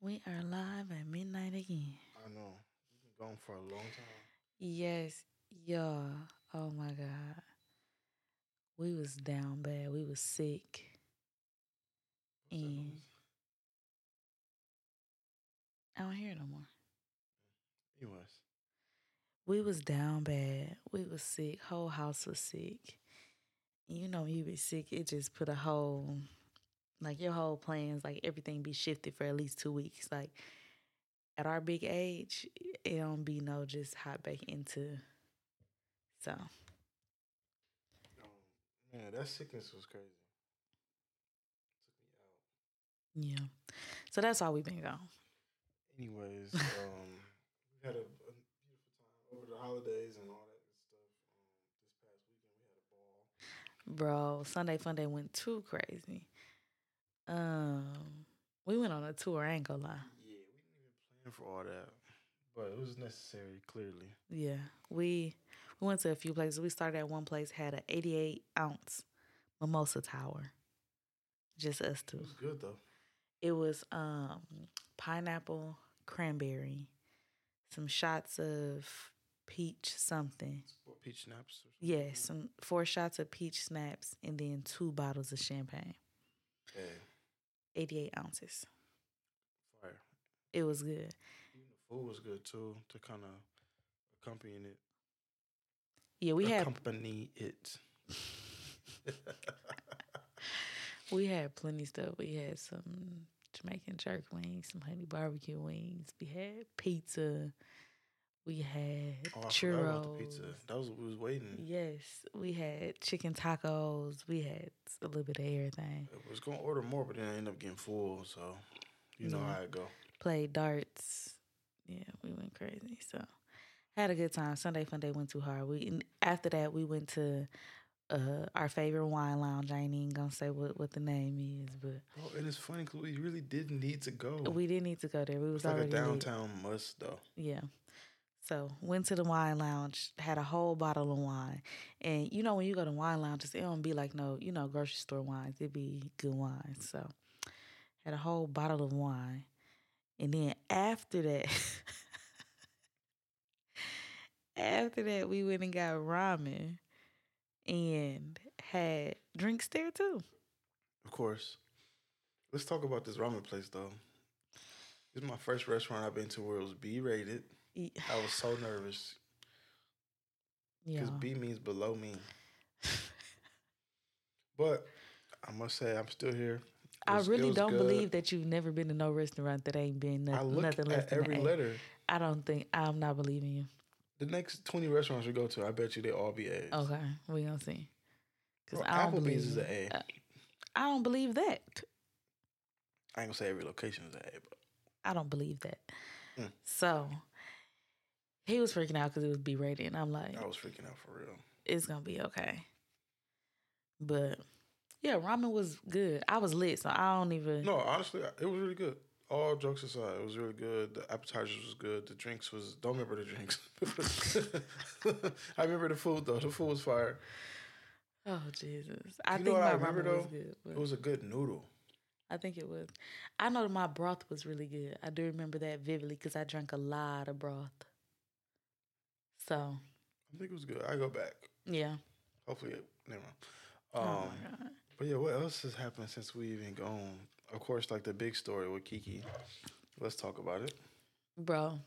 We are live at midnight again. I know. We've been gone for a long time. Yes, y'all. Oh my God. We was down bad. We was sick. What's And? I don't hear it no more. Anyways. We was down bad. We was sick. Whole house was sick. You know, you be sick, it just put a whole, like your whole plans, like everything be shifted for at least two weeks. Like at our big age, it don't be no just hop back into. So Um, man, that sickness was crazy. Took me out. yeah. So that's all we've been gone. Anyways, um, we had a, a beautiful time over the holidays and all that stuff. Um, this past weekend we had a ball. Bro, Sunday Fun Day went too crazy. Um, we went on a tour. I ain't gonna lie. Yeah, we didn't even plan for all that, but it was necessary. Clearly, Yeah, we we went to a few places. We started at one place had an 88 ounce mimosa tower. Just us two. it was good though. It was um pineapple, cranberry, some shots of peach something. Peach schnapps. Something. Yeah, some four shots of peach schnapps, and then two bottles of champagne. Hey, 88 ounces. fire. It was good. The food was good too to kind of accompany it. Yeah, we had accompany it. We had plenty stuff. We had some Jamaican jerk wings, some honey barbecue wings. We had pizza. We had Oh, churros. pizza. That was what we was waiting. Yes, we had chicken tacos. We had a little bit of everything. I was gonna order more, but then I ended up getting full. So you know Yeah. how it go. Played darts. Yeah, we went crazy. So had a good time. Sunday fun day went too hard. We and after that we went to uh, our favorite wine lounge. I ain't even gonna say what, what the name is, but Oh, and it's funny because we really didn't need to go. we didn't need to go there. We was it's like a downtown must though. Yeah. So went to the wine lounge, had a whole bottle of wine. And you know when you go to wine lounges, it don't be like no, you know, grocery store wines. It be good wine. So had a whole bottle of wine. And then after that after that we went and got ramen and had drinks there too. Of course. Let's talk about this ramen place though. This is my first restaurant I've been to where it was B rated. I was so nervous Yeah. because B means below me. But I must say I'm still here. I really don't good. believe that you've never been to no restaurant that ain't been I nothing, look nothing less at than every letter. I don't think I'm not believing you. The next 20 restaurants we go to, I bet you they all be A's. Okay, we gonna see. Cause I don't Applebee's is an A. Uh, I don't believe that. I ain't gonna say every location is an A, but I don't believe that. Mm. So he was freaking out because it was B rated, and I'm like, I was freaking out for real. it's gonna be okay. But yeah, ramen was good. I was lit, so I don't even. No, honestly, it was really good. All jokes aside, it was really good. The appetizers was good. The drinks was don't remember the drinks. I remember the food though. The food was fire. Oh Jesus! I You know think what my I remember, ramen was though? good. but It was a good noodle. I think it was. I know that my broth was really good. I do remember that vividly because I drank a lot of broth. So I think it was good. I go back. yeah. Hopefully, it, never mind. oh Um, my god. but yeah, what else has happened since we even gone? Of course, like the big story with Keke. Let's talk about it. Bro,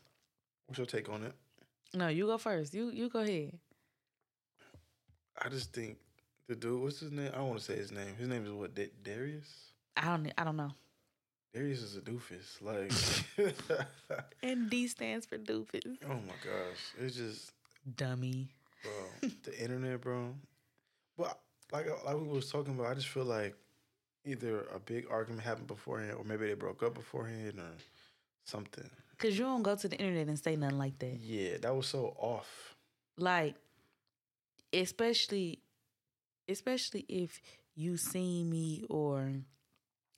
What's your take on it? no, you go first. You you go ahead. I just think the dude. What's his name? I don't want to say his name. His name is what? Da- Darius. I don't I don't know. Darius is a doofus. Like, And D stands for doofus. oh my gosh, it's just, Dummy. bro, the internet, bro. But like, uh, like we was talking about, I just feel like either a big argument happened beforehand, or maybe they broke up beforehand, or something. Cause you don't go to the internet and say nothing like that. Yeah, that was so off. Like, especially especially if you see me or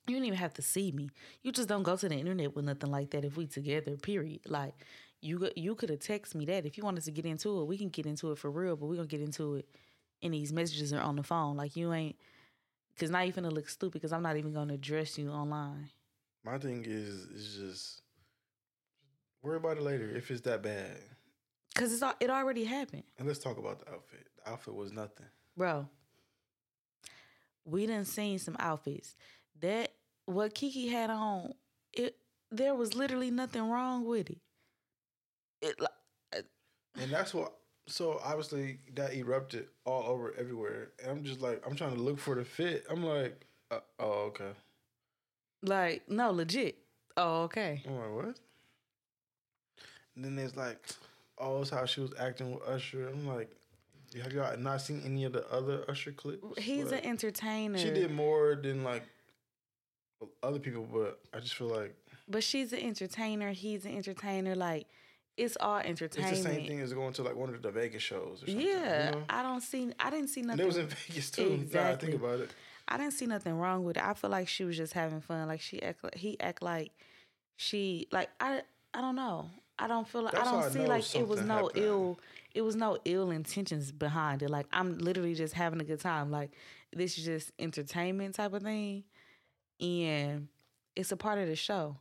you don't even have to see me. You just don't go to the internet with nothing like that if we together, period. Like you you could have texted me that. If you wanted to get into it, we can get into it for real, but we're gonna get into it in these messages or on the phone. Like you ain't cause now you finna look stupid because I'm not even gonna address you online. My thing is is just worry about it later if it's that bad. Cause it's it already happened, And let's talk about the outfit. The outfit was nothing. bro. We done seen some outfits that what Keke had on. It there was literally nothing wrong with it. It And that's what so obviously that erupted all over everywhere. And I'm just like I'm trying to look for the fit. I'm like, uh, oh okay. like no legit. Oh okay. I'm like, what? And then there's like, oh, it's how she was acting with Usher. I'm like, have y'all not seen any of the other Usher clips? He's Like, an entertainer. She did more than like other people, but I just feel like But she's an entertainer. He's an entertainer. Like it's all entertainment. it's the same thing as going to like one of the Vegas shows or something. Yeah, You know? I don't see. I didn't see And nothing. it was in Vegas too. Now I think about it. I didn't see nothing wrong with it. I feel like she was just having fun. Like she act. Like, he act like she. Like I. I don't know. I don't feel like That's I don't see know like it was no happened. ill. It was no ill intentions behind it. Like I'm literally just having a good time. Like this is just entertainment type of thing, and it's a part of the show.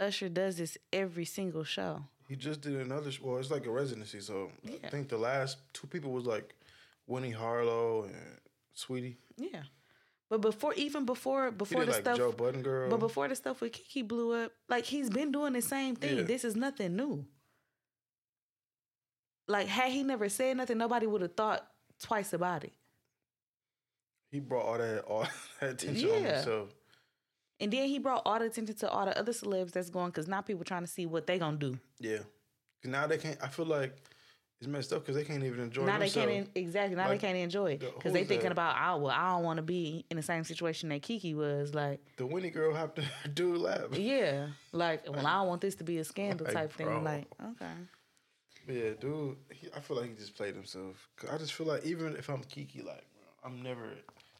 Usher does this every single show. He just did another. Well, it's like a residency. So I think the last two people was like Winnie Harlow and Saweetie. Yeah. But before even before before the like stuff Joe Budden girl. but before the stuff with Keke blew up, like he's been doing the same thing. Yeah. This is nothing new. Like had he never said nothing, nobody would have thought twice about it. He brought all that all that attention on himself. And then he brought all the attention to all the other celebs that's going because now people trying to see what they gonna do. Yeah. now they can't. I feel like it's messed up because they can't even enjoy. now they can't exactly. Now Like, they can't enjoy it because who they thinking that? about, oh well, I don't want to be in the same situation that Keke was. Like, The Winnie girl have to do a lap. yeah, like, well, I don't want this to be a scandal Like, type thing. bro. Like, okay. Yeah, dude. He, I feel like he just played himself. 'Cause I just feel like even if I'm Keke, like bro, I'm never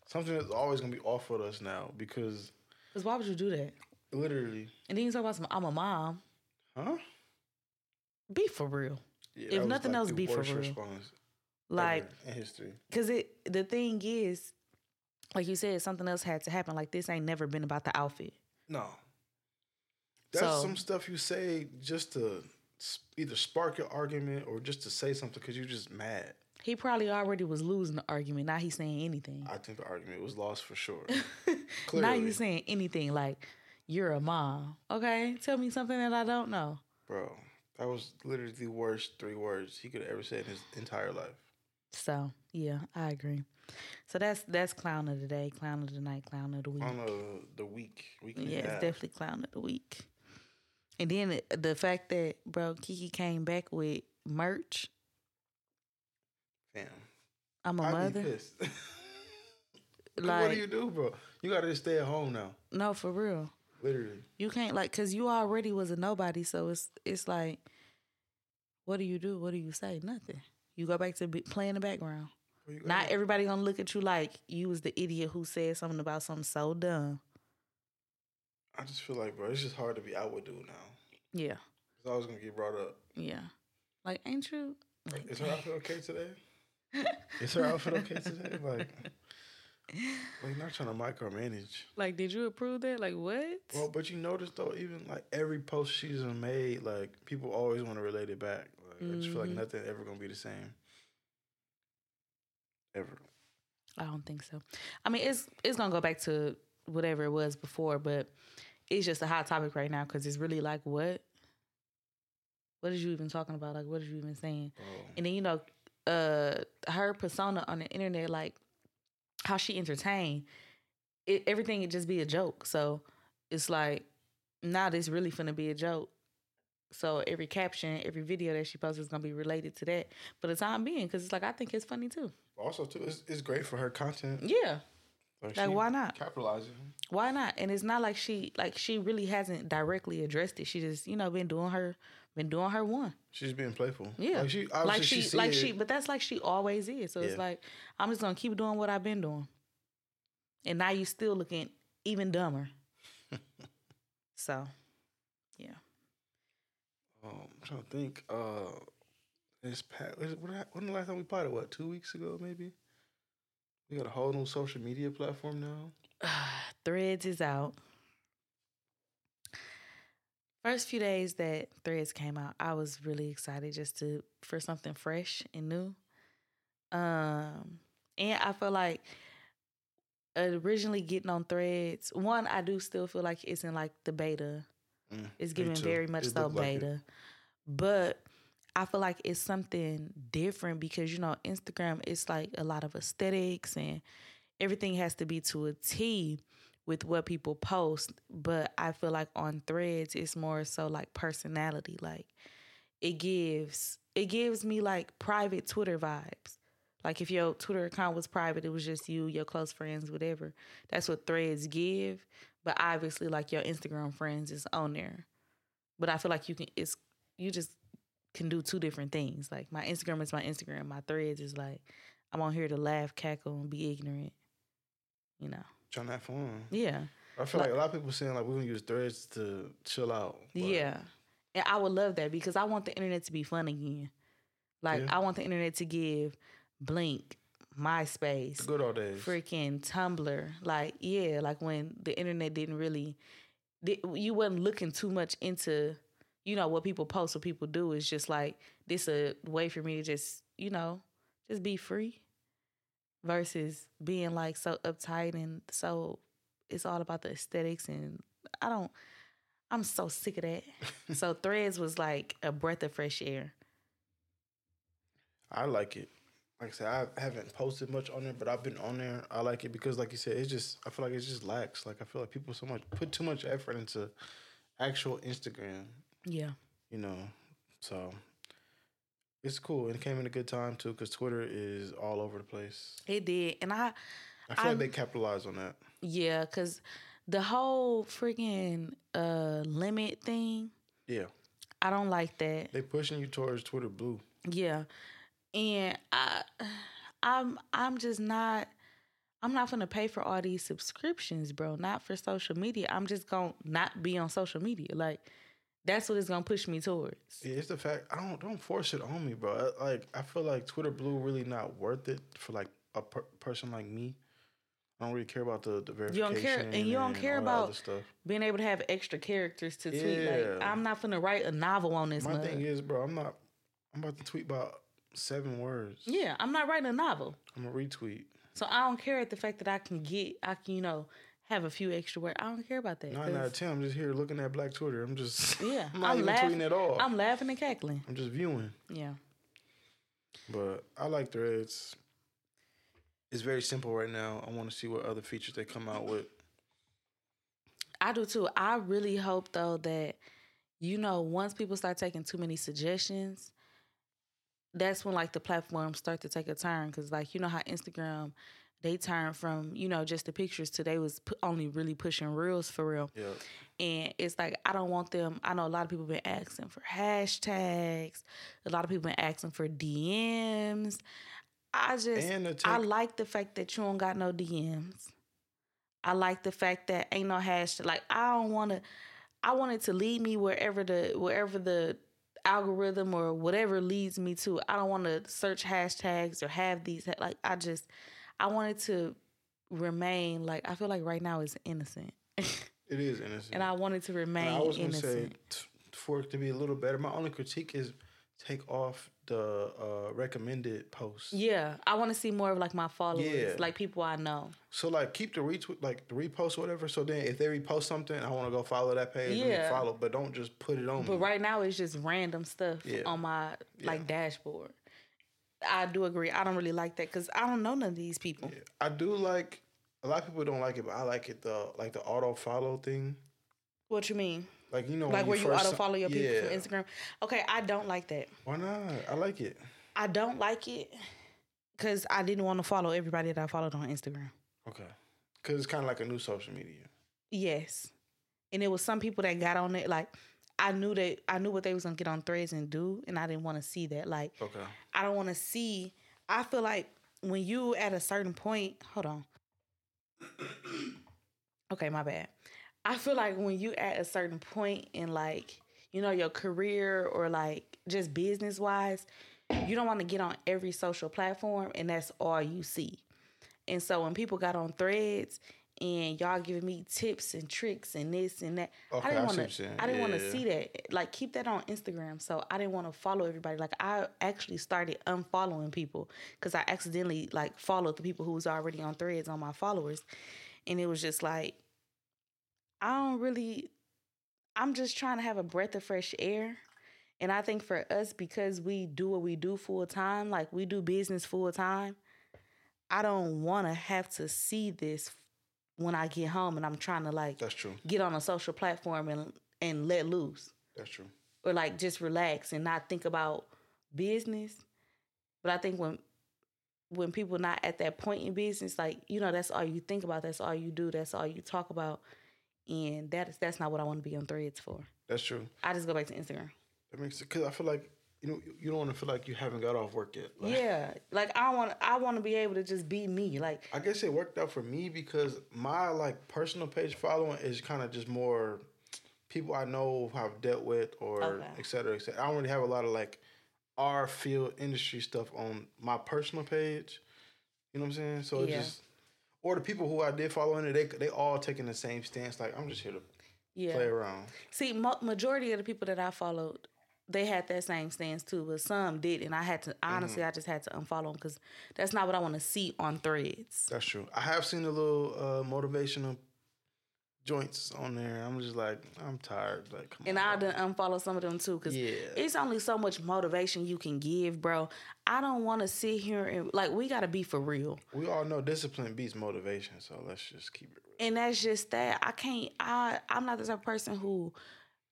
something that's always gonna be off with us now because Because why would you do that? literally, And then you talk about some, I'm a mom. huh? Be for real. Yeah, If nothing like, else, be for real. Like, in history. cause it the thing is, like you said, something else had to happen. Like this ain't never been about the outfit. No. That's So- some stuff you say just to either spark your argument or just to say something because you're just mad. He probably already was losing the argument. Now he's saying anything. I think the argument was lost for sure. now you saying anything like you're a mom. Okay, tell me something that I don't know. Bro, that was literally the worst three words he could ever say in his entire life. So yeah, I agree. So that's that's clown of the day, clown of the night, clown of the week. On the the week, week Yeah, it's definitely clown of the week. And then the fact that bro Keke came back with merch. I'm a mother. be pissed. 'Cause Like what do you do, bro? You gotta just stay at home now. no, for real. Literally. You can't like because you already was a nobody. So it's it's like, what do you do? What do you say? Nothing. You go back to be, play in the background. Not everybody gonna look at you like you was the idiot who said something about something so dumb. I just feel like, bro, it's just hard to be out with dude now. Yeah, It's always gonna get brought up. yeah. Like, ain't you? Is her outfit okay today? Is her outfit okay today? Like, like not trying to micromanage. Like, did you approve that? Like, what? Well, but you notice though, even like every post she's made, like people always want to relate it back. Like, I just feel like Mhm. nothing ever gonna be the same. Ever. I don't think so. I mean, it's it's gonna go back to whatever it was before, but it's just a hot topic right now because it's really like, what? What is you even talking about? Like, what are you even saying? Bro. And then you know, uh, her persona on the internet, like how she entertained, it, everything would just be a joke. So it's like now this really finna be a joke. So every caption, every video that she posts is gonna be related to that for the time being, because it's like I think it's funny too. Also, too, it's, it's great for her content. Yeah, Like, like why not? capitalizing? Why not? And it's not like she like she really hasn't directly addressed it. She just you know been doing her been doing her one. She's being playful. Yeah, like she like she, see like she, but that's like she always is. So it's like I'm just gonna keep doing what I've been doing, and now you're still looking even dumber. so, yeah, Um, I'm trying to think. Uh, what, hap- when the last time we potted? What two weeks ago, maybe? We got a whole new social media platform now. Threads is out. First few days that Threads came out, I was really excited just to for something fresh and new. Um, and I feel like originally getting on Threads, one I do still feel like it's in like the beta. Mm, It's giving very much It so looked like beta. But I feel like it's something different because you know Instagram it's like a lot of aesthetics and everything has to be to a T with what people post. But I feel like on threads it's more so like personality. Like it gives it gives me like private Twitter vibes. Like if your Twitter account was private, it was just you, your close friends, whatever. That's what threads give. But obviously like your Instagram friends is on there. But I feel like you can it's you just can do two different things. Like my Instagram is my Instagram. My threads is like I'm on here to laugh, cackle, and be ignorant. You know. Trying to have fun. Yeah. I feel Like- like a lot of people saying like we're gonna use threads to chill out. Yeah. And I would love that because I want the internet to be fun again. Like Yeah. I want the internet to give Blink, MySpace, The good old days. freaking Tumblr. Like, yeah, like when the internet didn't really you wasn't looking too much into, you know, what people post, what people do. It's just like this a way for me to just, you know, just be free versus being like so uptight and so it's all about the aesthetics and I don't I'm so sick of that. so threads was like a breath of fresh air. I like it. Like I said, I haven't posted much on there, but I've been on there. I like it because, like you said, it's just. I feel like it's just lax. Like I feel like people so much put too much effort into actual Instagram. Yeah. You know, so it's cool. And it came in a good time too, because Twitter is all over the place. It did. And I I feel I'm- like they capitalized on that. Yeah, cause the whole freaking uh limit thing, Yeah, I don't like that. they pushing you towards Twitter Blue. Yeah, and I, I'm I'm just not. I'm not gonna pay for all these subscriptions, bro. Not for social media. I'm just gonna not be on social media. Like that's what it's gonna push me towards. Yeah, it's the fact I don't don't force it on me, bro. I, like I feel like Twitter Blue really not worth it for like a per- person like me. I don't really care about the the verification. You don't care- and you don't care about stuff. Being able to have extra characters to tweet. Like I'm not gonna write a novel on this. My mug. thing is, bro, I'm not. I'm about to tweet about seven words. yeah, I'm not writing a novel. I'm gonna retweet. So I don't care at the fact that I can get, I can, you know, have a few extra words. I don't care about that. Nine out of ten. I'm just here looking at Black Twitter. I'm just. Yeah, I'm not I'm even laugh- tweeting at all. I'm, laughing and cackling. I'm just viewing. Yeah. But I like Threads. It's very simple right now. I want to see what other features they come out with. I do too. I really hope though that, you know, once people start taking too many suggestions, that's when like the platforms start to take a turn. Cause like, you know how Instagram, they turn from, you know, just the pictures to they was only really pushing reels for real. Yeah. And it's like I don't want them. I know a lot of people been asking for hashtags. A lot of people been asking for DMs. I just I like the fact that you don't got no DMs. I like the fact that ain't no hashtag. Like I don't want to. I want it to lead me wherever the wherever the algorithm or whatever leads me to. I don't want to search hashtags or have these. Like I just, I wanted to remain like I feel like right now it's innocent, it is innocent. and I wanted it to And remain I was gonna innocent. say for it to be a little better. My only critique is take off the uh, recommended posts. Yeah, I want to see more of like my followers, Yeah. like people I know. So like keep the retweet, like the repost or whatever. So then if they repost something, I want to go follow that page. Yeah. Yeah. follow, but don't just put it on But me. right now it's just random stuff Yeah. on my like Yeah. dashboard. I do agree. I don't really like that because I don't know none of these people. Yeah. I do like. A lot of people don't like it, but I like it. The like the auto follow thing. What you mean? Like you know, like where you auto follow your people yeah. from Instagram? Okay, I don't like that. Why not? I like it. I don't like it because I didn't want to follow everybody that I followed on Instagram. Okay, because it's kind of like a new social media. Yes, and it was some people that got on it. Like I knew that I knew what they was gonna get on Threads and do, and I didn't want to see that. Like Okay. I don't want to see. I feel like when you at a certain point, hold on. okay, my bad. I feel like when you at a certain point in like, you know, your career or like just business wise, you don't want to get on every social platform and that's all you see. And so when people got on threads and y'all giving me tips and tricks and this and that. Okay, I didn't want to. I didn't want to see that. Like keep that on Instagram. So I didn't want to follow everybody. Like I actually started unfollowing people because I accidentally like followed the people who was already on threads on my followers, and it was just like I don't really. I'm just trying to have a breath of fresh air. And I think for us, because we do what we do full time, like we do business full time, I don't want to have to see this when I get home and I'm trying to like That's true. get on a social platform and and let loose That's true. or like just relax and not think about business. But I think when when people not at that point in business, like you know, that's all you think about, that's all you do, that's all you talk about, and that is that's not what I want to be on Threads for. That's true. I just go back to Instagram. That makes it because I feel like you know you don't want to feel like you haven't got off work yet. Like, yeah, like I want I want to be able to just be me. Like I guess it worked out for me because my like personal page following is kind of just more people I know I've dealt with or Okay. et cetera, et cetera. I don't really have a lot of like our field industry stuff on my personal page. You know what I'm saying? So it Yeah. just or the people who I did follow in it, they they all taking the same stance. Like I'm just here to yeah, play around. See, mo- majority of the people that I followed, they had that same stance too, but some did, and I had to honestly, I just had to unfollow them because that's not what I want to see on Threads. That's true. I have seen a little uh, motivational joints on there. I'm just like, I'm tired. Like, come And on. I done unfollow some of them too because Yeah. it's only so much motivation you can give, bro. I don't want to sit here and like we got to be for real. We all know discipline beats motivation, so let's just keep it real. and that's just that i can't i i'm not the type of person who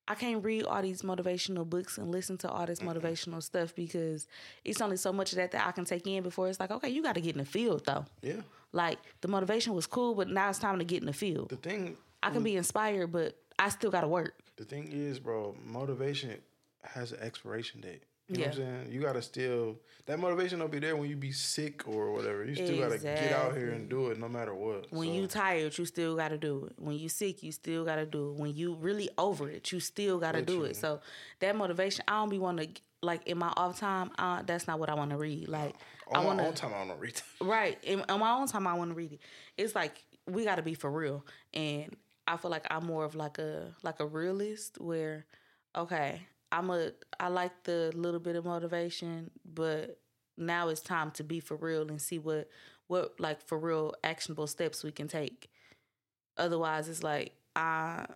i can't read all these motivational books and listen to all this motivational stuff because it's only so much of that that i can take in before it's like okay you got to get in the field though Yeah. like the motivation was cool but now it's time to get in the field The thing, i can be inspired but i still got to work the thing is, bro, motivation has an expiration date. You know what I'm saying? You gotta still that motivation will be there when you be sick or whatever. You still gotta get out here and do it no matter what. when So, you tired you still got to do it when you sick you still got to do it when you really over it you still got to do it so that motivation i don't be want to like in my off time uh, that's not what i want to read like on i my want to own time, I don't read. Right. In, on my own time, I want to read it. It's like we got to be for real, and I feel like I'm more of like a like a realist where, okay, I'm a I like the little bit of motivation, but now it's time to be for real and see what what like for real actionable steps we can take. Otherwise, it's like I.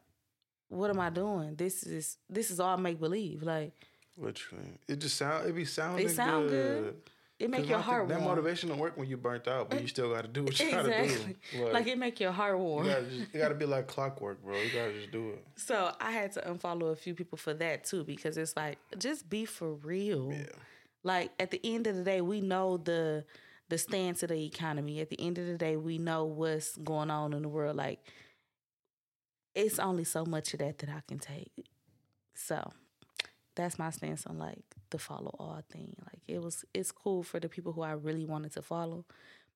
What am I doing? This is this is all make believe. Like Literally, it just sound it be sounding sound good. good. It make your heart That motivation don't work when you burnt out, but you still got to do what you got to do. Like it make your heart warm. You gotta, you gotta be like clockwork, bro. You gotta just do it. So I had to unfollow a few people for that too because it's like just be for real. Yeah. Like at the end of the day, we know the the stance of the economy. At the end of the day, we know what's going on in the world. Like it's only so much of that that I can take. So that's my stance on like the follow all thing. Like it was it's cool for the people who I really wanted to follow.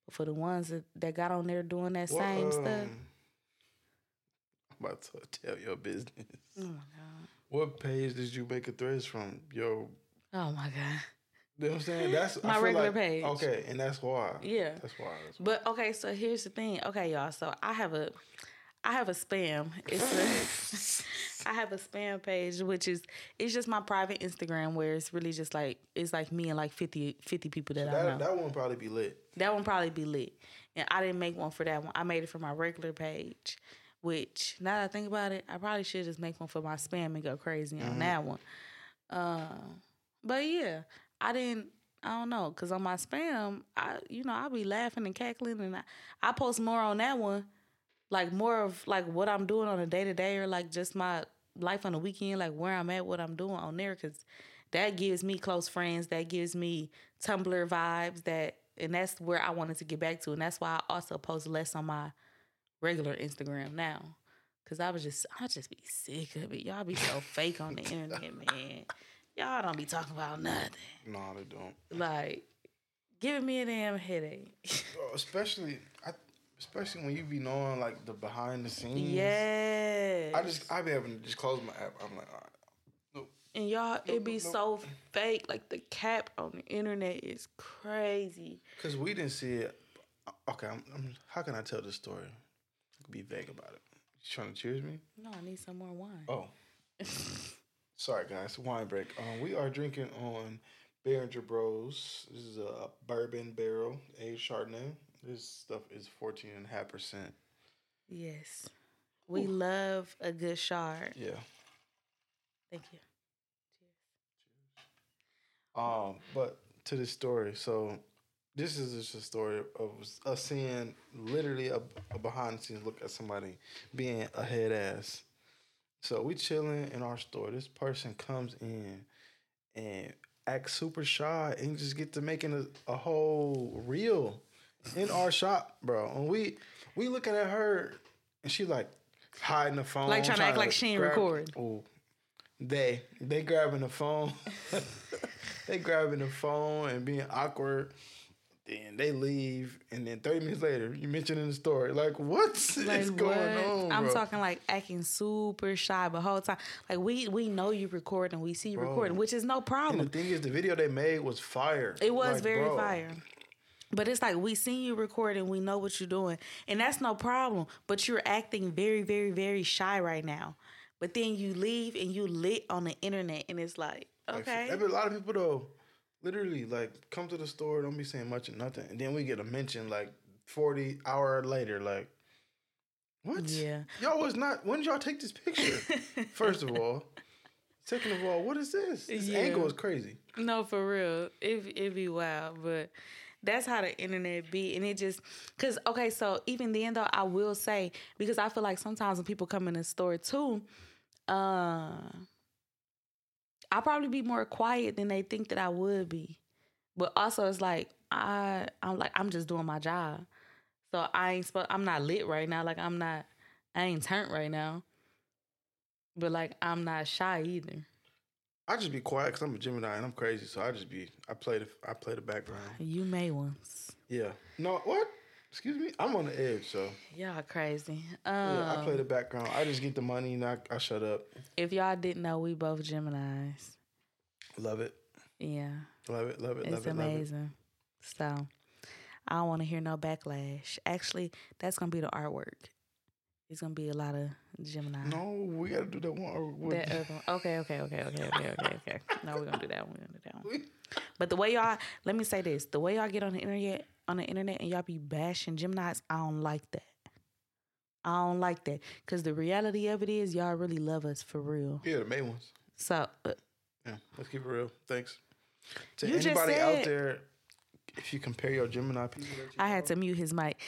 But for the ones that, that got on there doing that What, same stuff. um, I'm about to tell your business. Oh my god. What page did you make a threads from? Yo, Oh my god. you know what I'm saying? That's My regular like- page. Okay, and that's why. Yeah. That's why. That's why. But okay, so here's the thing. Okay, y'all. So I have a I have a spam. It's a I have a spam page which is it's just my private Instagram where it's really just like it's like me and like 50, 50 people that, I know. That, that one probably be lit. That one probably be lit. And I didn't make one for that one. I made it for my regular page. Which now that I think about it, I probably should just make one for my spam and go crazy on that one. Um, but yeah, I didn't. I don't know, cause on my spam, I you know I be laughing and cackling, and I, I post more on that one, like more of like what I'm doing on a day to day, or like just my life on the weekend, like where I'm at, what I'm doing on there, cause that gives me close friends, that gives me Tumblr vibes, that and that's where I wanted to get back to, and that's why I also post less on my regular Instagram now. Cause I was just, I just be sick of it. Y'all be so fake on the internet, man. Y'all don't be talking about nothing. No, they don't. Like, giving me a damn headache. Especially, I, especially when you be knowing like the behind the scenes. Yeah. I just I be having to just close my app. I'm like, all right. Nope. and y'all, it be nope, so fake. Like the cap on the internet is crazy. Cause we didn't see it. Okay, I'm, I'm, how can I tell this story? Be vague about it. You trying to cheers me? No, I need some more wine. Oh. Sorry, guys. Wine break. Um, we are drinking on Beringer Bros. This is a bourbon barrel aged Chardonnay. This stuff is 14.5%. Yes. We love a good shard. Yeah. Thank you. Cheers. Cheers. Um, but to this story, so this is just a story of us seeing literally a, a behind the scenes look at somebody being a head ass. So we chilling in our store. This person comes in and acts super shy and just get to making a, a whole reel in our shop, bro. And we we looking at her and she like hiding the phone, Like trying to act like she ain't grab- recording. Oh, they they grabbing the phone. they grabbing the phone and being awkward. Then they leave, and then thirty minutes later, you mention in the story, like what's Like going on? I'm bro? talking like acting super shy the whole time. Like we we know you recording, we see you Bro. recording, which is no And problem. the thing is, the video they made was fire. It was Like, very bro, fire. But it's like we seen you recording, and we know what you're doing, and that's no problem. But you're acting very, very, very shy right now. But then you leave and you lit on the internet, and it's like, Like, okay, be a lot of people though, literally like come to the store, don't be saying much or nothing, and then we get a mention like forty hour later, like what? Yeah. y'all was not. When did y'all take this picture? First of all, second of all, what is this? This Yeah. angle is crazy. No, for real. It it be wild, but that's how the internet be, and it just because okay. So even then, though, I will say because I feel like sometimes when people come in the store too, uh, I'll probably be more quiet than they think that I would be. But also, it's like I I'm like I'm just doing my job, so I ain't supposed. I'm not lit right now. Like I'm not. I ain't turned right now. But like I'm not shy either. I just be quiet because I'm a Gemini and I'm crazy, so I just be. I play the. I play the background. You may once. Yeah. No. What? Excuse me. I'm on the edge, so Y'all crazy. Um, yeah. I play the background. I just get the money and I, I shut up. if y'all didn't know, we both Geminis. Love it. Yeah, Love it. Love it. it's love it. Love it. amazing. So, I don't want to hear no backlash. Actually, that's gonna be the artwork. It's gonna be a lot of Gemini. No, we gotta do that one. That other one. Okay, okay, okay, okay, okay, okay, okay. No, we're gonna do that one. We're gonna do that one. But the way y'all, let me say this: the way y'all get on the internet, on the internet, and y'all be bashing Gemini's, I don't like that. I don't like that because the reality of it is, y'all really love us for real. yeah, the main ones. So, uh, Yeah, let's keep it real. Thanks. To anybody out there, if you compare your Gemini people, you I had to mute his mic.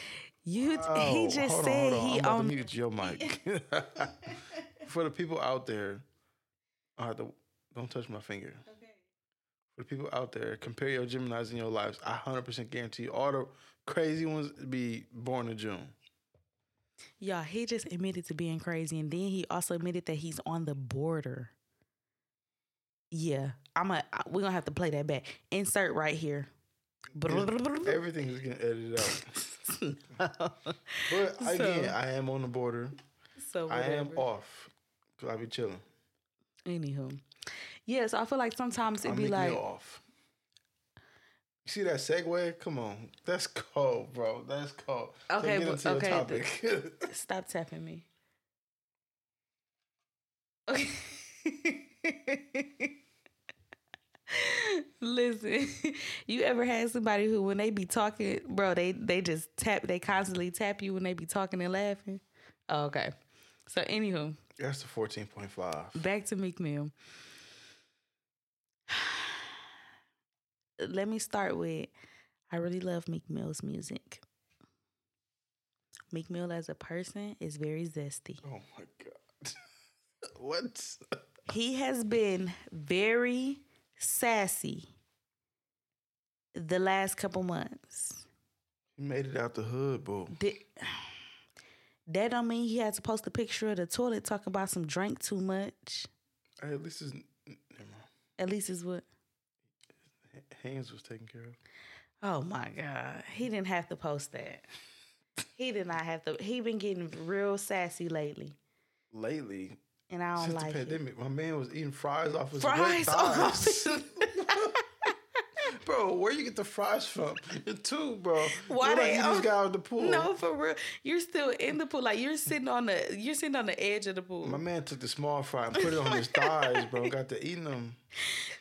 You, Oh, he just hold on, said hold on. he I'm about to on. mute your mic. For the people out there, I have to, don't touch my finger. For the people out there, compare your Geminis in your lives. I 100% guarantee you, all the crazy ones be born in June. Y'all, he just admitted to being crazy, and then he also admitted that he's on the border. Yeah, I'm a. We're gonna have to play that back. Insert right here. Everything is getting edited out. But again, So- I am on the border. so whatever. I am off. Cause I be chilling. Anywho, yeah. So I feel like sometimes it'd be like, you off. You see that segue? Come on, that's cold, bro. That's cold. Okay, get but- into okay, topic. stop tapping me. Okay. Listen, you ever had somebody who, when they be talking, bro, they they just tap, they constantly tap you when they be talking and laughing. Oh, okay. So, anywho, that's the fourteen point five. back to Meek Mill. Let me start with I really love Meek Mill's music. Meek Mill as a person is very zesty. Oh my god. what? He has been very sassy the last couple months. He made it out the hood. Did- that don't mean he had to post a picture of the toilet talking about some drink too much. Hey, at least mind. At least is what. hands was taken care of. Oh my God. He didn't have to post that. He did not have to. He been getting real sassy lately. Lately, And I don't since like the it. pandemic, my man was eating fries off his Fries off his- bro, where you get the fries from? Two, bro. Why like they you just on- got out the pool? No, for real. You're still in the pool. Like you're sitting on the you're sitting on the edge of the pool. My man took the small fry and put it on his thighs, bro. Got to eating them.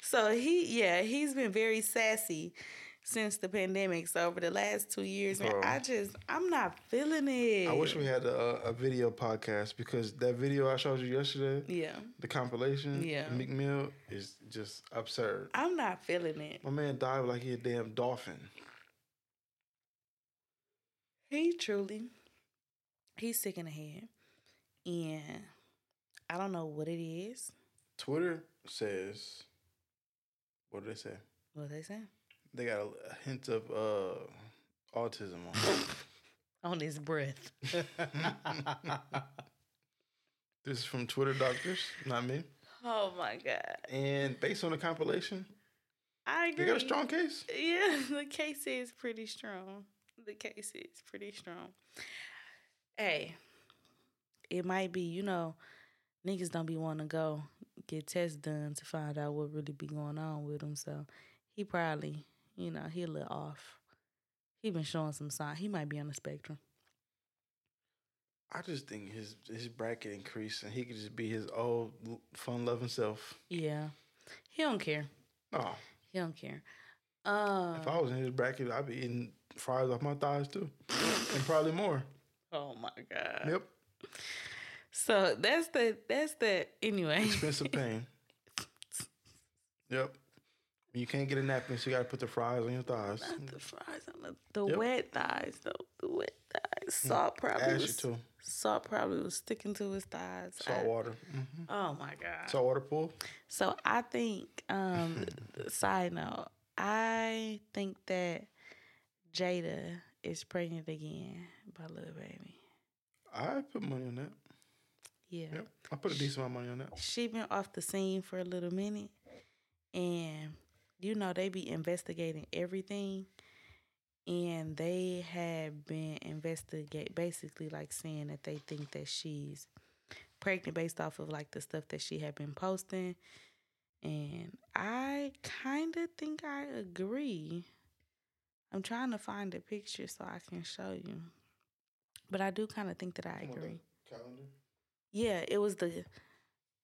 So he, yeah, he's been very sassy since the pandemic. So over the last two years, man. I just, I'm not feeling it. I wish we had a, a video podcast because that video I showed you yesterday, Yeah, the compilation, Yeah. Meek Mill, is just absurd. I'm not feeling it. My man died like he a damn dolphin. He truly, he's sick in the head, and I don't know what it is. Twitter says, what do they say? What they say They got a, a hint of uh, autism on. on his breath. this is from Twitter doctors, not me. Oh my god, And based on the compilation, I they got a strong case. Yeah, the case is pretty strong. The case is pretty strong. Hey, it might be, you know, niggas don't be wanting to go get tests done to find out what really be going on with him. So he probably, you know, he a little off. He been showing some sign. He might be on the spectrum. I just think his his bracket increased and he could just be his old fun loving self. Yeah, he don't care. No, He don't care. Um, if I was in his bracket, I'd be eating fries off my thighs too, and probably more. oh my god. Yep, So that's the that's the anyway. expensive pain. Yep. You can't get a napkin, so you gotta put the fries on your thighs. Not the fries on the, the Yep. wet thighs though. The wet thighs. Salt probably Ashy was too. salt probably was sticking to his thighs. Salt I- water. hmm oh my god. Salt water pool. So I think um side note, I think that Jayda is pregnant again by Lil Baby. I put money on that. Yeah. Yep, I put a decent amount of money on that. She been off the scene for a little minute and you know they be investigating everything and they have been investigate basically like saying that they think that she's pregnant based off of like the stuff that she had been posting and I kind of think I agree. I'm trying to find a picture so I can show you. But I do kind of think that I agree. Calendar. Yeah, it was the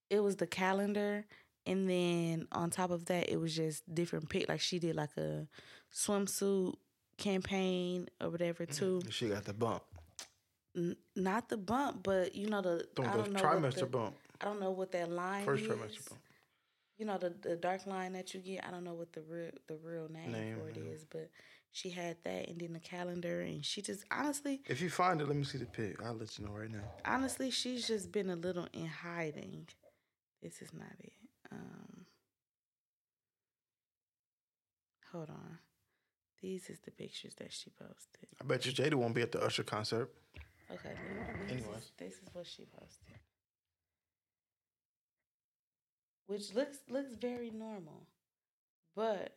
it was the calendar and then on top of that it was just different pic like she did like a swimsuit campaign or whatever mm-hmm. too. She got the bump. N- not the bump, but you know the Don't I don't know trimester the, bump. I don't know what that line First is. trimester bump. You know the the dark line that you get. I don't know what the real the real name, Name, for it is, but she had that and then the calendar and she just honestly If you find it, let me see the pic. I'll let you know right now. honestly, she's just been a little in hiding. This is not it. Um, hold on. These is the pictures that she posted. I bet you Jayda won't be at the Usher concert. Okay. This Anyways. is, this is what she posted, which looks looks very normal, but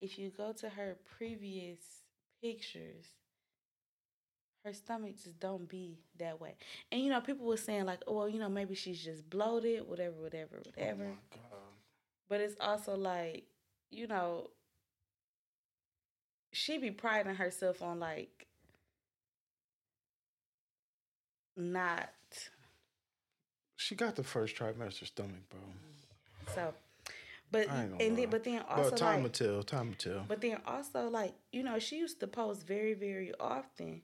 if you go to her previous pictures, her stomach just don't be that way. And you know, people were saying like, oh, well, you know, maybe she's just bloated, whatever, whatever, whatever. Oh my God. But it's also like, you know, she be priding herself on like not She got the first trimester stomach, bro. so but I ain't gonna and then but then also time will like tell. Time will tell. but then also like, you know, she used to post very, very often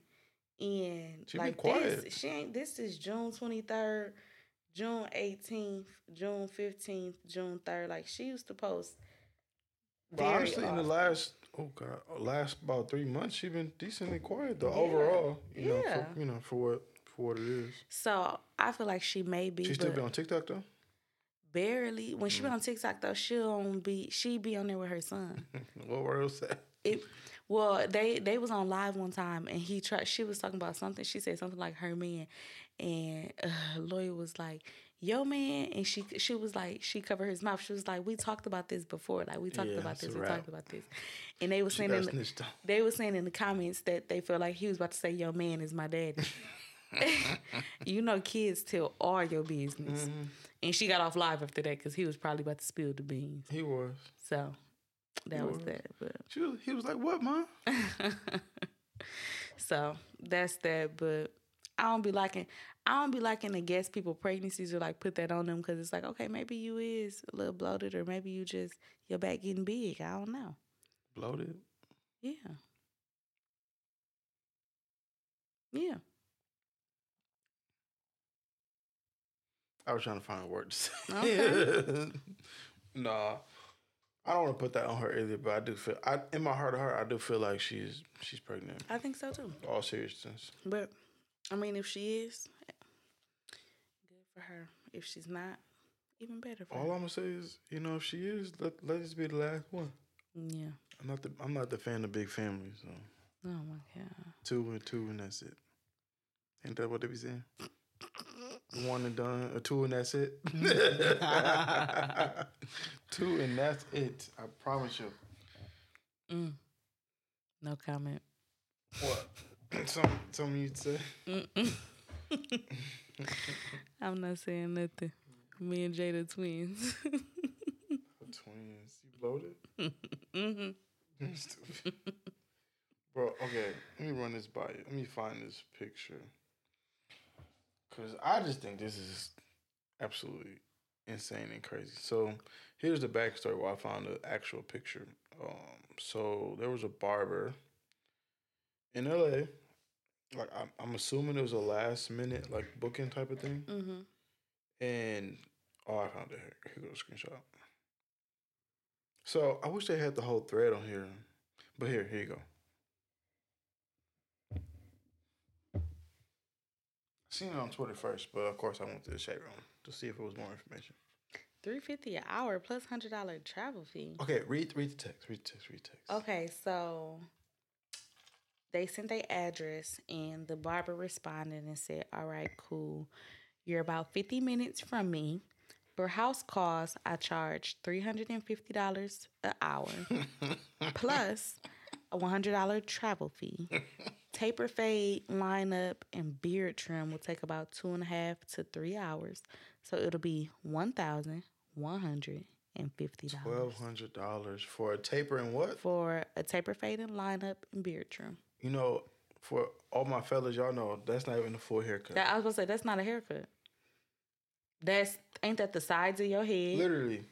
and She like this she ain't this is June twenty third, June eighteenth, June fifteenth, June third. Like she used to post But honestly, in the last oh god, last about three months, she been decently quiet though. Yeah. Overall, you know, Yeah. for, you know, for what for what it is. So I feel like she may be, She still be on TikTok though. barely. When she be Mm. on TikTok though, she won't be. She be on there with her son. what were else? It. Well, they they was on live one time, and he tried. She was talking about something. She said something like her man, and uh, Loyal was like, "Yo, man," and she she was like, she covered his mouth. She was like, "We talked about this before. Like we talked Yeah, about this. We talked about this." And they were saying in the, they was saying in the comments that they felt like he was about to say, "Yo, man is my daddy." you know, kids tell all your business. Mhm. And she got off live after that because he was probably about to spill the beans. He was. So that was was. that. But She was, he was like, "What, mom?" so that's that. But I don't be liking. I don't be liking to guess people pregnancies or like put that on them because it's like okay maybe you is a little bloated or maybe you just your back getting big. I don't know. Bloated. Yeah. Yeah. I was trying to find a word to say. Okay. nah, I don't want to put that on her either. But I do feel, I in my heart of heart, I do feel like she's she's pregnant. I think so too. All seriousness. But I mean, if she is, good for her. If she's not, even better for All her. I'm gonna say is, you know, if she is, let let this be the last one. Yeah. I'm not the I'm not the fan of big families. So Oh my god. two and two and that's it. Ain't that what they be saying? One and done, a two and that's it. two and that's it. I promise you. Mm. No comment. What? Some something you'd say? I'm not saying nothing. Me and Jayda twins. Twins. You bloated? hmm Stupid. Bro, okay, let me run this by you. Let me find this picture. Cause I just think this is absolutely insane and crazy. So here's the backstory why I found the actual picture. Um, so there was a barber in LA. Like I'm, I'm assuming it was a last minute like booking type of thing. hmm And oh, I found it here. Here goes a screenshot. So I wish they had the whole thread on here, but here, here you go. Seen it on Twitter first, but of course I went to the chat room to see if it was more information. Three fifty an hour plus hundred dollar travel fee. Okay, read read the text. Read the text. Read the text. Okay, so they sent their address and the barber responded and said, All right, cool. You're about 50 minutes from me. For house calls, I charge $350 an hour plus a $100 travel fee. Taper fade, lineup, and beard trim will take about two and a half to three hours. So it'll be $1,150 Twelve hundred dollars for a taper and what? for a taper fade and lineup and beard trim. You know, for all my fellas, y'all know that's not even a full haircut. That I was gonna say that's not a haircut. That's ain't that the sides of your head? Literally,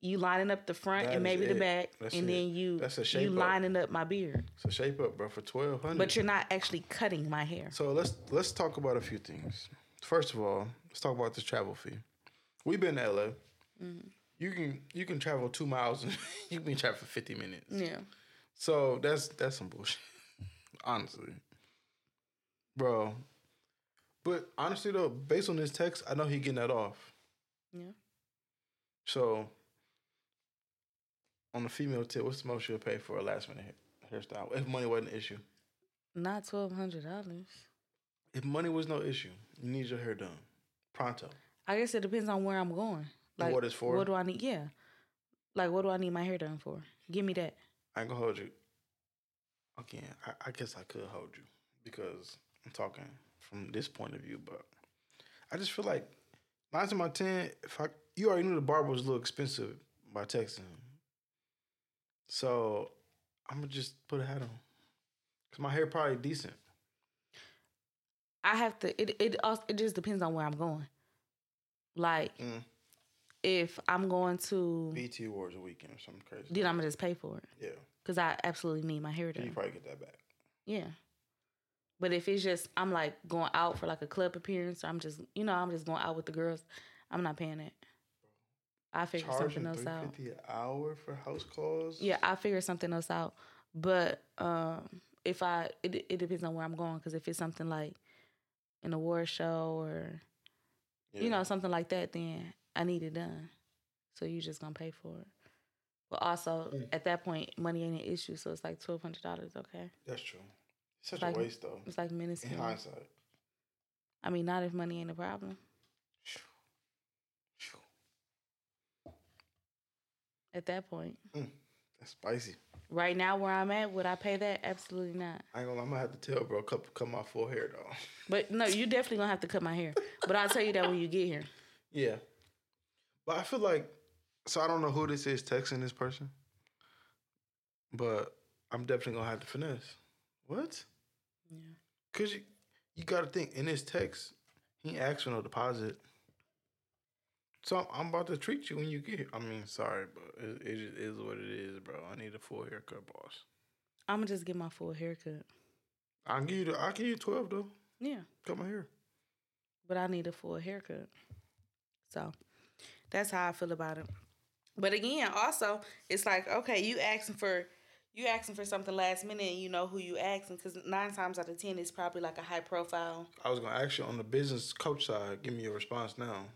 You lining up the front That and maybe the back, That's and it. then you That's a you shape up. lining up my beard. it's a shape up, bro, for twelve hundred. But you're not actually cutting my hair. So let's let's talk about a few things. First of all, let's talk about this travel fee. We've been to LA. Mm-hmm. You can you can travel two miles and you can travel for fifty minutes. Yeah. So that's that's some bullshit. honestly. Bro. But honestly though, based on this text, I know he getting that off. Yeah. So on the female tip, what's the most you'll pay for a last minute hair- hairstyle? If money wasn't an issue. Not twelve hundred dollars. If money was no issue, you need your hair done. Pronto. I guess it depends on where I'm going. And what it's for? What do I need? Yeah. Like what do I need my hair done for? Give me that. I ain't gonna hold you. Again, I, I guess I could hold you because I'm talking from this point of view, but I just feel like nine to my ten, if I you already knew the barber was a little expensive by texting him. So I'm gonna just put a hat on. Cause my hair probably decent. I have to. It it also, it just depends on where I'm going. Like Mm. if I'm going to, BET Awards a weekend or something crazy. then I'm gonna just pay for it Yeah. because I absolutely need my hair done. You probably get that back. Yeah. But if it's just I'm like going out for like a club appearance, or I'm just you know I'm just going out with the girls, I'm not paying that. I figure something else out. fifty an hour for house calls. Yeah, I figure something else out. But um, if I, it, it depends on where I'm going. Because if it's something like an award show or you know something like that, then I need it done. So you're just gonna pay for it. But also Mm. at that point, money ain't an issue. So it's like twelve hundred dollars. Okay, that's true. It's such Like- a waste though. it's like minutes In minuscule. hindsight. I mean, not if money ain't a problem. At that point, mm, That's spicy. right now where I'm at, would I pay that? Absolutely not. I ain't gonna. I'm gonna have to tell bro, cut cut my full hair though. But no, you definitely gonna have to cut my hair. But I'll tell you that when you get here. Yeah, but I feel like so. I don't know who this is texting this person, but I'm definitely gonna have to finesse. What? Yeah. Cause you you got to think in his text, he asked for no deposit. So I'm, about to treat you when you get here. I mean, sorry, but it, it just is what it is, bro. I need a full haircut, boss. I'm gonna just get my full haircut. I can give you the, I can give you twelve though. Yeah, Cut my hair. but I need a full haircut. So that's how I feel about it. But again, also, it's like okay, you asking for you asking for something last minute, and you know who you asking because nine times out of ten, it's probably like a high profile. I was gonna ask you on the business coach side. Give me your response now.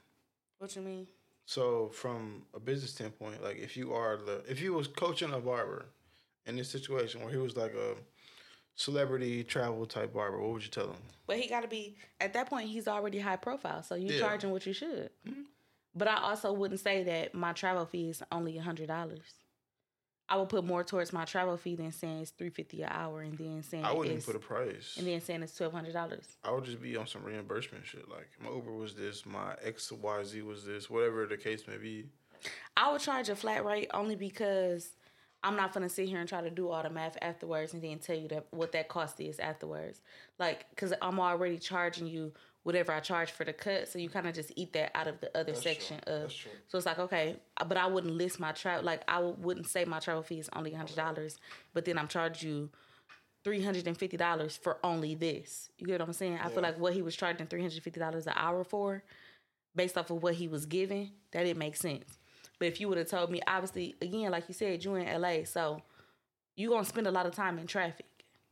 What you mean? So from a business standpoint, like if you are the if you was coaching a barber in this situation where he was like a celebrity travel type barber, what would you tell him? But he got to be at that point. He's already high profile, so you Yeah. charging what you should. Mm-hmm. But I also wouldn't say that my travel fee is only a hundred dollars. I would put more towards my travel fee than saying it's three fifty an hour, and then saying I wouldn't it's, put a price. and then saying it's twelve hundred dollars. I would just be on some reimbursement shit. Like my Uber was this, my X Y Z was this, whatever the case may be. I would charge a flat rate only because I'm not gonna sit here and try to do all the math afterwards and then tell you that what that cost is afterwards. Like, cause I'm already charging you whatever I charge for the cut, so you kind of just eat that out of the other section true. of. That's. So it's like okay, but I wouldn't list my travel. Like I wouldn't say my travel fee is only hundred dollars, but then I'm charged you. Three hundred and fifty dollars for only this. You get what I'm saying? I feel like what he was charging three hundred fifty dollars an hour for, based off of what he was giving, that it makes sense. But if you would have told me, obviously, again, like you said, you in LA, so you gonna spend a lot of time in traffic.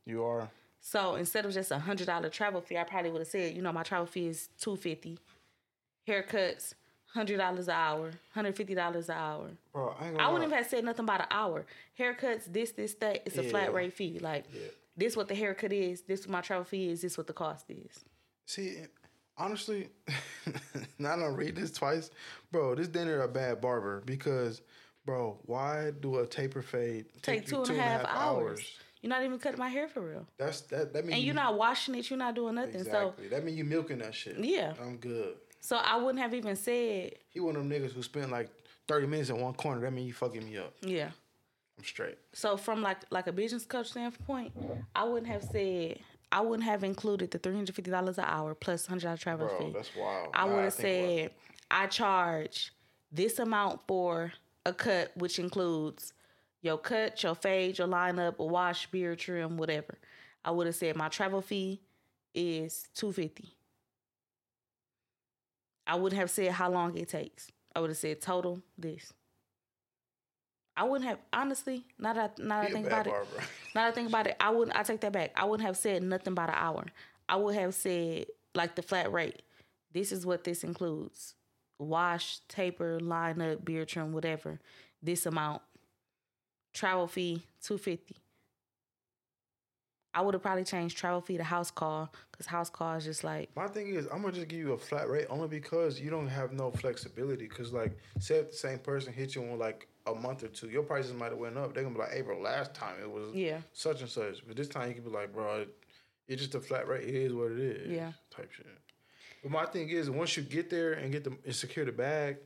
You are. So instead of just a hundred dollar travel fee, I probably would have said, you know, my travel fee is two fifty. Haircuts, hundred dollars an hour, hundred fifty dollars an hour. Bro, I ain't I wouldn't have said nothing about an hour. Haircuts, this, this, that. It's a flat rate fee. Like Yeah. this, what the haircut is. This, what my travel fee is. This, what the cost is. See, honestly, now that I read this twice, bro, this dinner a bad barber because, bro, why do a taper fade Take two and a half hours. You're not even cutting my hair for real, That's that. That means and you're not washing it. You're not doing nothing. exactly. that means you milking that shit. Yeah. I'm good. So, so I wouldn't have even said, He one of them niggas who spent like thirty minutes in one corner. That mean you fucking me up. yeah. I'm straight. So from like like a business coach standpoint, I wouldn't have said I wouldn't have included the three hundred fifty dollars an hour plus hundred dollar travel Bro, fee. that's wild. I would have said I charge this amount for a cut, which includes your cut, your fade, your lineup, a wash, beard trim, whatever. I would have said my travel fee is two fifty. I wouldn't have said how long it takes. I would have said total this. I wouldn't have honestly. Now that now that I think about it, now that I think about it, I wouldn't. I take that back. I wouldn't have said nothing about an hour. I would have said like the flat rate. This is what this includes: wash, taper, lineup, beard trim, whatever. This amount. Travel fee two fifty. I would have probably changed travel fee to house call because house call is just like My thing is, I'm gonna just give you a flat rate only because you don't have no flexibility. Cause like, say if the same person hit you on like a month or two, your prices might have went up. They're gonna be like, "Hey, bro, last time it was yeah, such and such," but this time you can be like, "Bro, it's just a flat rate. It is what it is." Yeah. type shit. But my thing is, once you get there and get the and secure the bag,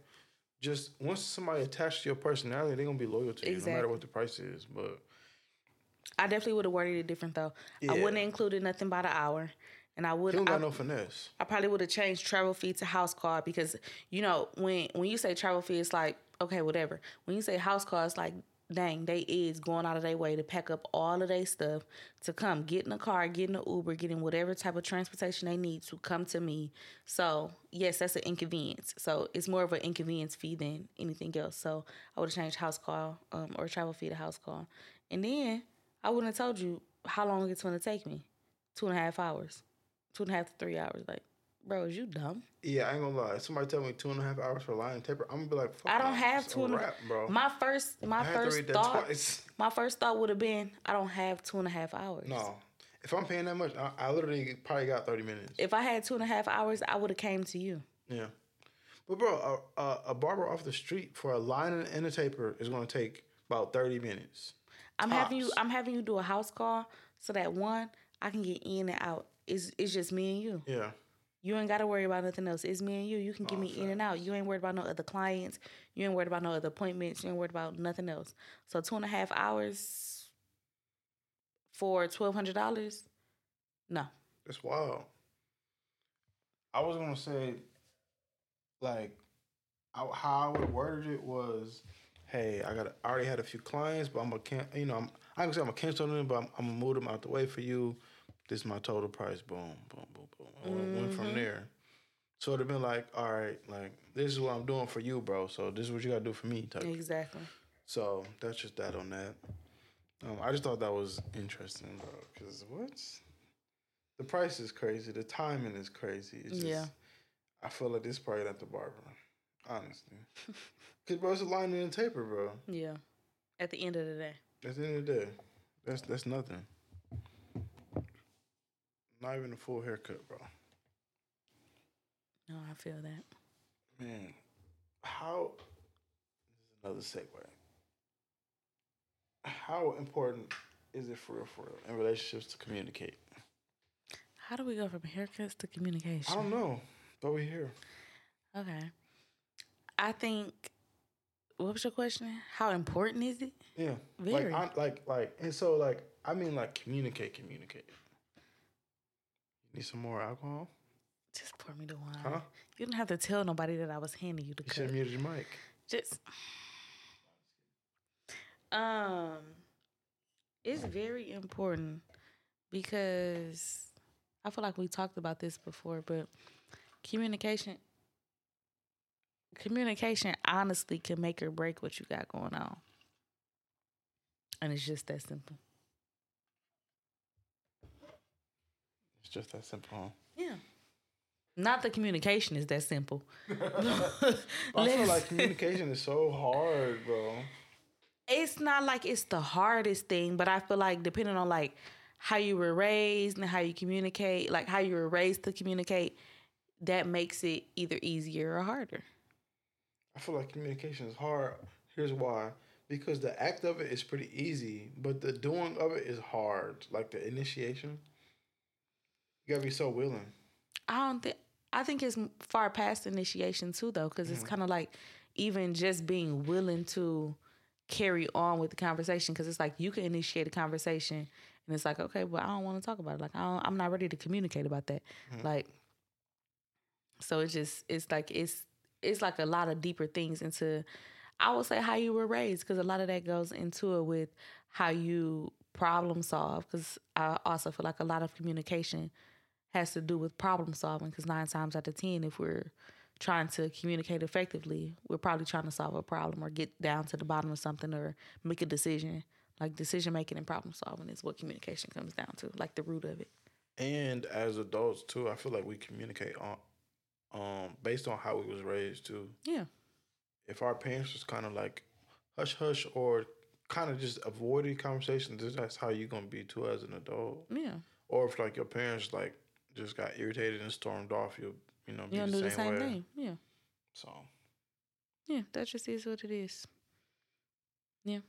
just once somebody attached to your personality, they're gonna be loyal to you, no matter what the price is. But I definitely would have worded it different though. I wouldn't have included nothing by the hour, and I would. he don't I, got no finesse. I probably would have changed travel fee to house call because you know when when you say travel fee, it's like okay, whatever. When you say house call, it's like dang, they is going out of their way to pack up all of their stuff to come get in a car, get in an Uber, get in whatever type of transportation they need to come to me. So yes, that's an inconvenience. So it's more of an inconvenience fee than anything else. So I would have changed house call um, or travel fee to house call, and then I wouldn't have told you how long it's going to take me. Two and a half hours, two and a half to three hours. Like, bro, is you dumb? Yeah, I ain't gonna lie. If somebody tell me two and a half hours for a line and taper, I'm gonna be like, Fuck I don't have it's two and a wrap, bro. My first, my I first thought, my first thought would have been, I don't have two and a half hours. No, if I'm paying that much, I, I literally probably got thirty minutes. If I had two and a half hours, I would have came to you. Yeah, but bro, a, a, a barber off the street for a line and- a taper is gonna take about thirty minutes. I'm having you. I'm having you do a house call so that one, I can get in and out. It's it's just me and you. Yeah, You ain't got to worry about nothing else. It's me and you. You can get Oh, me in and out. You ain't worried about no other clients. You ain't worried about no other appointments. You ain't worried about nothing else. So two and a half hours, for twelve hundred dollars. No. It's wild. I was gonna say, like, I, how I would worded it was, "Hey, I got, I already had a few clients, but I'm gonna, can, you know, I'm, I can say I'm gonna cancel them, but I'm, I'm gonna move them out the way for you. This is my total price. Boom, boom, boom, boom. And went- went from there. So it'd have been like, all right, like this is what I'm doing for you, bro. So this is what you gotta do for me. Type. Exactly. So that's just that on that. Um, I just thought that was interesting, bro. Because what? The price is crazy. The timing is crazy. It's just, Yeah. I feel like this probably not the barber, honestly. Because bro, it's a line and a taper, bro. Yeah. At the end of the day. At the end of the day, that's that's nothing. Not even a full haircut, bro. No, I feel that. Man, how? This is another segue. How important is it for real, for real, in relationships to communicate? How do we go from haircuts to communication? I don't know, but we're here. Okay. I think. What was your question? How important is it? Yeah, Very. like, I, like, like, and so, like, I mean, like, communicate, communicate. Need some more alcohol? Just pour me the wine. Huh? You didn't have to tell nobody that I was handing you the You should have muted your mic. Just. Um, it's very important because I feel like we talked about this before, but communication communication honestly can make or break what you got going on. And it's just that simple. Just that simple. Huh? Yeah. Not the communication is that simple. I feel like communication is so hard, bro. it's not like it's the hardest thing, but I feel like depending on like how you were raised and how you communicate, like how you were raised to communicate, that makes it either easier or harder. I feel like communication is hard. Here's why. Because the act of it is pretty easy, but the doing of it is hard. Like the initiation. You gotta be so willing. I don't think I think it's far past initiation too, though, because it's mm-hmm. kind of like even just being willing to carry on with the conversation. Because it's like you can initiate a conversation, and it's like, okay, well, I don't want to talk about it. Like I don't, I'm not ready to communicate about that. Mm-hmm. Like, so it's just it's like it's it's like a lot of deeper things into. I would say how you were raised because a lot of that goes into it with how you problem solve. Because I also feel like a lot of communication has to do with problem solving because nine times out of ten if we're trying to communicate effectively we're probably trying to solve a problem or get down to the bottom of something or make a decision like decision making and problem solving is what communication comes down to like the root of it And as adults too, I feel like we communicate on um based on how we was raised too. yeah If our parents was kind of like hush hush or kind of just avoided conversations, that's how you gonna be too as an adult. yeah Or if like your parents like just got irritated and stormed off, you'll you know be you don't the do same, the same way. thing yeah So yeah that just is what it is Yeah.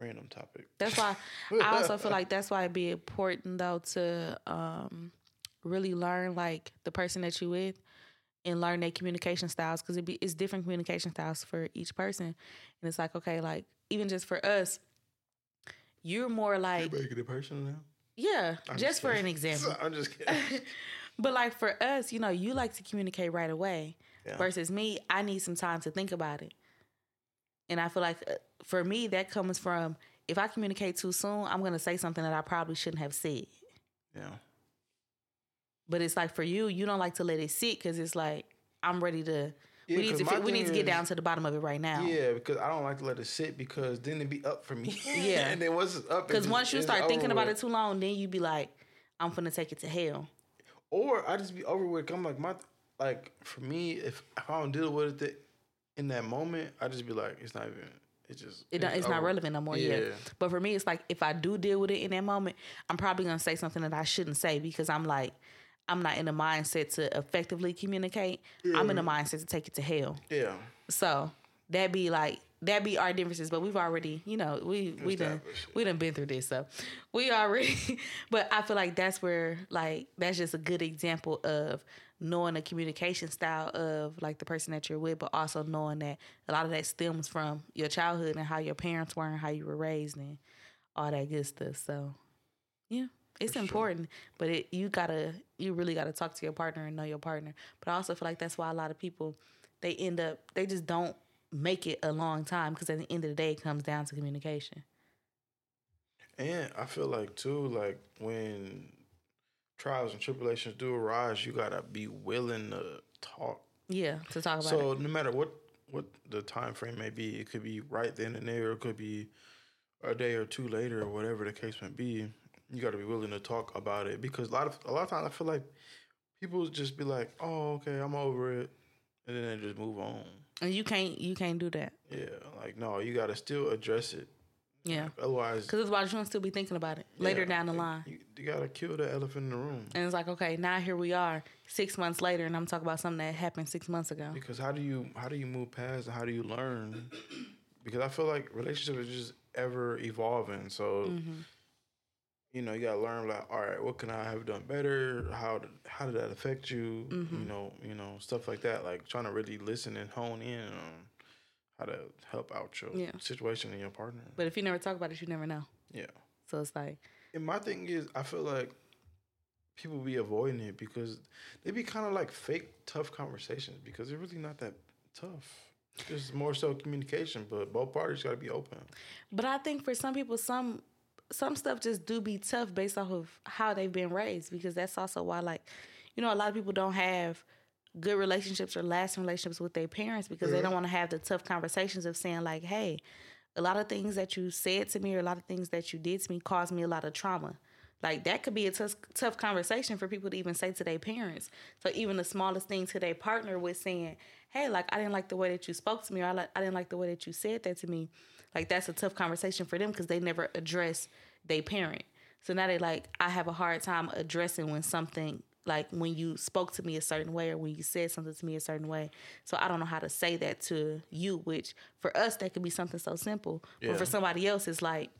random topic. That's why I also feel like that's why it'd be important though to um, really learn like the person that you with and learn their communication styles because it be it's different communication styles for each person. And it's like, okay, like even just for us, you're more like You're making it personal now. Yeah, I'm just for an example. I'm just kidding. but like for us, you know, you like to communicate right away. Yeah. Versus me, I need some time to think about it. And I feel like uh, for me, that comes from if I communicate too soon, I'm gonna say something that I probably shouldn't have said. yeah. But it's like for you, you don't like to let it sit because it's like I'm ready to. Yeah, we need to. fi- We need to get is- down to the bottom of it right now. Yeah, because I don't like to let it sit because then it'd be up for me. Yeah. and then once it's up, it Because just- once you start thinking about with. it too long, then you be like, I'm gonna take it to hell. or I just be over with. I'm like my like for me, if, if I don't deal with it in that moment, I just be like, it's not even. It's just It don't, it's not relevant no more. Yeah. Yeah. But for me, it's like if I do deal with it in that moment, I'm probably gonna say something that I shouldn't say because I'm like, I'm not in the mindset to effectively communicate. I'm in the mindset to take it to hell. Yeah, So that be like that be our differences. But we've already, you know, we we done we done been through this. So we already. but I feel like that's where like that's just a good example of knowing the communication style of like the person that you're with, but also knowing that a lot of that stems from your childhood and how your parents were and how you were raised and all that good stuff. So Yeah. It's For sure. important, but it you gotta you really gotta talk to your partner and know your partner. But I also feel like that's why a lot of people they end up they just don't make it a long time because at the end of the day it comes down to communication. And I feel like too, like when trials and tribulations do arise, you gotta be willing to talk. Yeah, to talk about So it. no matter what what the time frame may be, it could be right then and there, or it could be a day or two later, or whatever the case may be. You got to be willing to talk about it because a lot of a lot of times I feel like people just be like, "Oh, okay, I'm over it," and then they just move on. And you can't you can't do that. Yeah, like no, you got to still address it. Yeah. Otherwise, Because otherwise, you're going to still be thinking about it later down the line. you, you got to kill the elephant in the room. And it's like, okay, now here we are, six months later, and I'm talking about something that happened six months ago. Because how do you how do you move past and how do you learn? Because I feel like relationship is just ever evolving. So Mm-hmm. You know you gotta learn like, all right, what can I have done better? How did how did that affect you? Mm-hmm. You know, you know stuff like that. Like trying to really listen and hone in on how to help out your Yeah. situation and your partner. But if you never talk about it, you never know. Yeah. So it's like, And my thing is, I feel like people be avoiding it because they be kind of like fake tough conversations because they're really not that tough. It's more so communication, but both parties got to be open. but I think for some people, some some stuff just do be tough based off of how they've been raised because that's also why, like, you know, a lot of people don't have good relationships or lasting relationships with their parents because they mm-hmm. don't want to have the tough conversations of saying like, hey, a lot of things that you said to me or a lot of things that you did to me caused me a lot of trauma. Like that could be a tough, tough conversation for people to even say to their parents. So even the smallest thing to their partner with saying, "Hey, like I didn't like the way that you spoke to me, or I, like, I didn't like the way that you said that to me," like that's a tough conversation for them because they never address their parent. So now they like, I have a hard time addressing when something like when you spoke to me a certain way or when you said something to me a certain way. So I don't know how to say that to you, which for us that could be something so simple, Yeah. but for somebody else it's like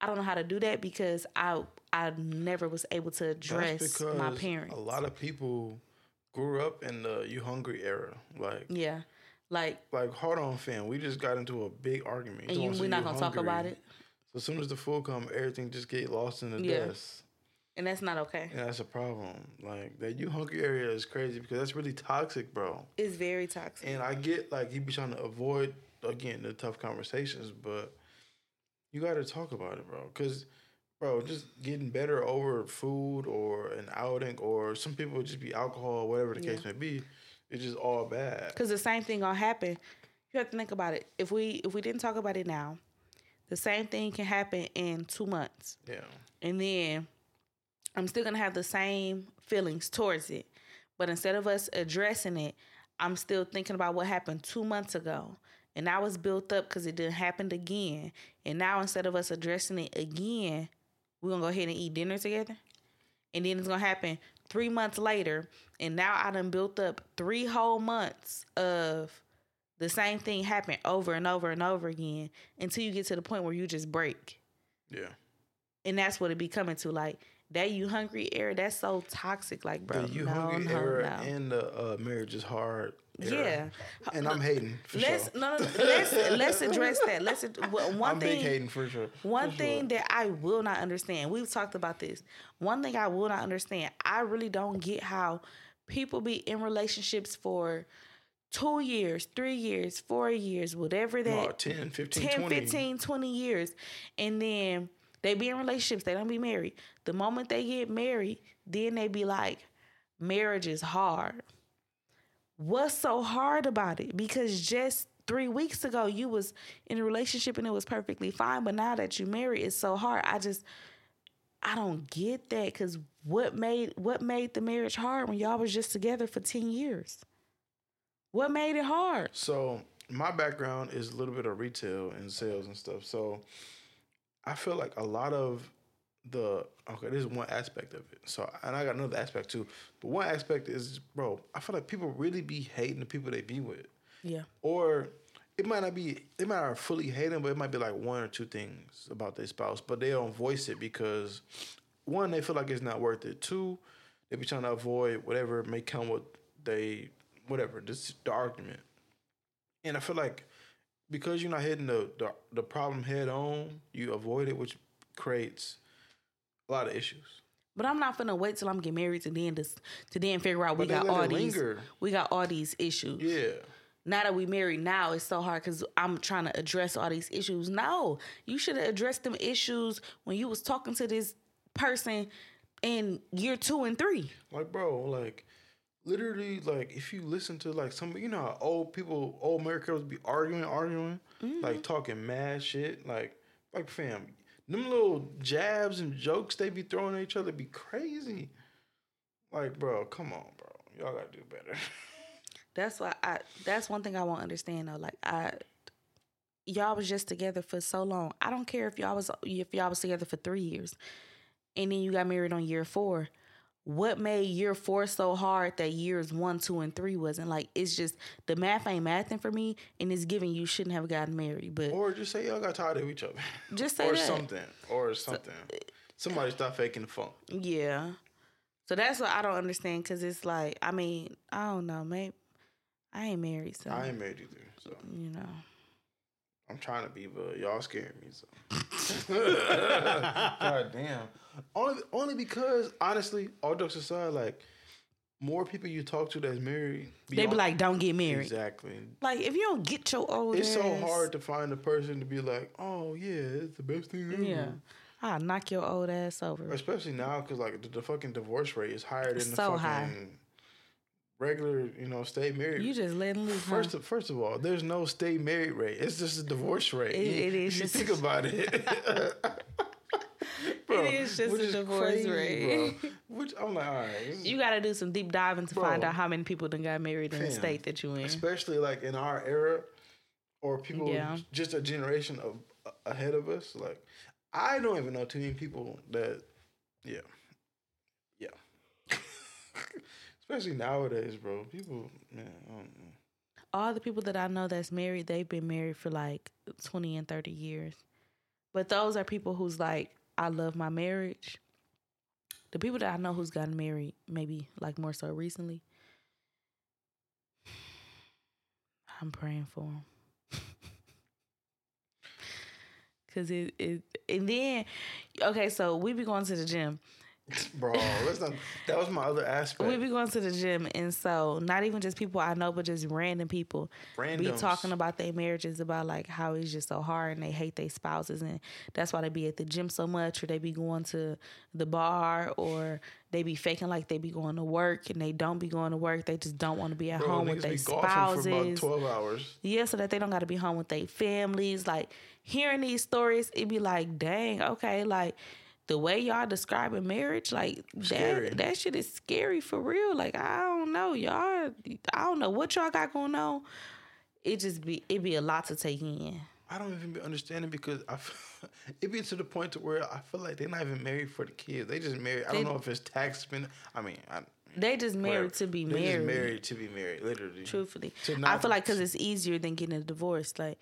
I don't know how to do that because I I never was able to address my parents. a lot of people grew up in the "you hungry" era. Like, Yeah, like like hold on, fam. We just got into a big argument. and you, we're not gonna talk about it, So as soon as the food come, everything just get lost in the Yeah. dust. and that's not okay. And that's a problem. Like that you hungry area is crazy because that's really toxic, bro. It's very toxic. And I get like you be trying to avoid again the tough conversations, but you got to talk about it, bro. Because, bro, just getting better over food or an outing or some people just be alcohol, whatever the case may be, it's just all bad. Because the same thing gonna happen. You have to think about it. If we if we didn't talk about it now, the same thing can happen in two months, Yeah, and then I'm still gonna have the same feelings towards it. But instead of us addressing it, I'm still thinking about what happened two months ago. And I was built up because it didn't happen again. And now instead of us addressing it again, we're gonna go ahead and eat dinner together. And then it's gonna happen three months later. And now I done built up three whole months of the same thing happen over and over and over again until you get to the point where you just break. yeah. And that's what it be coming to. Like that you hungry era, that's so toxic. Like, bro, the you no, hungry no, era no. and the uh, marriage is hard. era. Yeah. and I'm hating for Let's sure. no, no, no, let's let's address that. Let's well, one I'm big thing. hating for sure. One For sure. thing that I will not understand. We've talked about this. One thing I will not understand. I really don't get how people be in relationships for two years, three years, four years, whatever that Oh, 10, 15, 10, 20. 15, 20 years. And then they be in relationships, they don't be married. The moment they get married, then they be like, marriage is hard. What's so hard about it? Because just three weeks ago you was in a relationship and it was perfectly fine, but now that you married, it's so hard. I just I don't get that because what made what made the marriage hard when y'all was just together for 10 years? What made it hard? So my background is a little bit of retail and sales and stuff. So I feel like a lot of the okay, this is one aspect of it. So and I got another aspect too. But one aspect is, bro, I feel like people really be hating the people they be with. Yeah. Or it might not be they might not fully hate them, but it might be like one or two things about their spouse, but they don't voice it because one, they feel like it's not worth it. Two, they be trying to avoid whatever may come with they whatever, this the argument. And I feel like because you're not hitting the, the the problem head on, you avoid it, which creates a lot of issues. But I'm not finna wait till I'm get married to then to, to then figure out we But they got all these linger. we got all these issues. Yeah. Now that we married, now it's so hard because I'm trying to address all these issues. No, you should have addressed them issues when you was talking to this person in year two and three. Like, bro, like, literally, like, if you listen to, like, some, you know how old people, old Americans be arguing, arguing, Mm-hmm. like, talking mad shit. Like, like, fam, them little jabs and jokes they be throwing at each other be crazy. Like, bro, come on, bro. Y'all gotta do better. That's why I. That's one thing I won't understand though. Like I, y'all was just together for so long. I don't care if y'all was if y'all was together for three years, and then you got married on year four. What made year four so hard that years one, two, and three wasn't? Like it's just the math ain't mathing for me, and it's giving you shouldn't have gotten married. But or just say y'all got tired of each other. just say or that. something. Or something. Uh, Somebody stop faking the funk. Yeah. So that's what I don't understand because it's like I mean I don't know maybe I ain't married so I ain't married either, so you know I'm trying to be, but y'all scaring me. So. God damn. Only, only because honestly, all jokes aside, like more people you talk to that's married, they be like don't get married. exactly. Like if you don't get your old It's so hard to find a person to be like, oh yeah, it's the best thing ever. Yeah, I'll knock your old ass over. Especially now, because like the, the fucking divorce rate is higher than the fucking high. Regular, you know, stay married. You just letting loose. huh? First, of, first of all, there's no stay married rate. It's just a divorce rate. It- it is You just- think about it. Bro, It is just a divorce rate. bro. Which I'm like, all right. you got to do some deep diving to find out how many people done got married in the state that you in. especially like in our era, or people Yeah. just a generation of ahead of us. Like, I don't even know too many people that, yeah, yeah. especially nowadays, bro. People, man. All the people that I know that's married, they've been married for like twenty and thirty years. But those are people who's like, I love my marriage. The people that I know who's gotten married, maybe like more so recently, I'm praying for them. Cause it, it and then okay, so we be going to the gym. bro. Not. That was my other aspect. We be going to the gym, and so not even just people I know, but just random people be talking about their marriages, about like how it's just so hard, and they hate their spouses, and that's why they be at the gym so much, or they be going to the bar, or they be faking like they be going to work, and they don't be going to work. They just don't want to be at Bro, home with their be for about spouses. twelve hours. Yeah, so that they don't got to be home with their families. Like hearing these stories, it be like, dang, okay, like the way y'all describing marriage, like Scary. that that shit is scary for real. Like I don't know, y'all. I don't know what y'all got going on. It just be it be a lot to take in. I don't even be understanding because I, f- it be to the point to where I feel like they're not even married for the kids. They just married. I don't know if it's tax spend. I mean, I, They just married whatever. to be They married. Just married to be married, literally. Truthfully, I feel like because it's easier than getting a divorce. Like,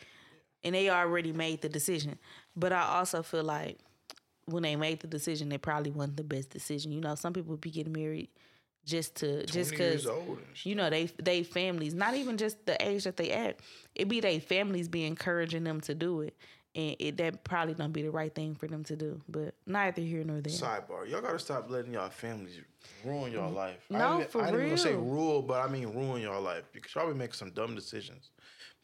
and they already made the decision. But I also feel like when they made the decision, it probably wasn't the best decision. You know, some people be getting married just to just because old and shit. you know they they families, not even just the age that they at. It be they families be encouraging them to do it, and it that probably don't be the right thing for them to do. But neither here nor there. Sidebar: Y'all gotta stop letting y'all families ruin y'all life. I No, ain't- for I ain't even gonna say rule, but I mean ruin y'all life because y'all be making some dumb decisions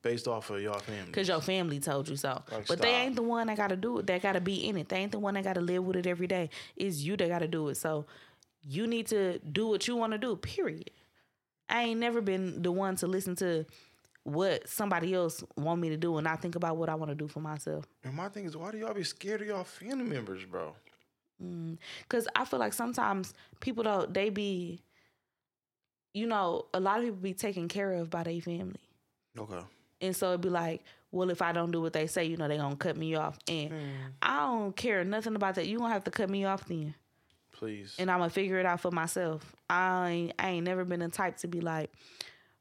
based off of y'all family. Cause your family told you so. Like, but they ain't the one that gotta do it. That gotta be in it. They ain't the one that gotta live with it every day. It's you that gotta do it. So you need to do what you want to do. Period. I ain't never been the one to listen to what somebody else want me to do, and I think about what I want to do for myself. and my thing is, why do y'all be scared of y'all family members, bro? Mm, Cause I feel like sometimes people don't. They be, you know, a lot of people be taken care of by their family. Okay. And so it'd be like, well, if I don't do what they say, you know, they gonna cut me off. And I don't care nothing about that. You gonna have to cut me off then. Please. And I'm gonna figure it out for myself. I ain't I ain't never been the type to be like,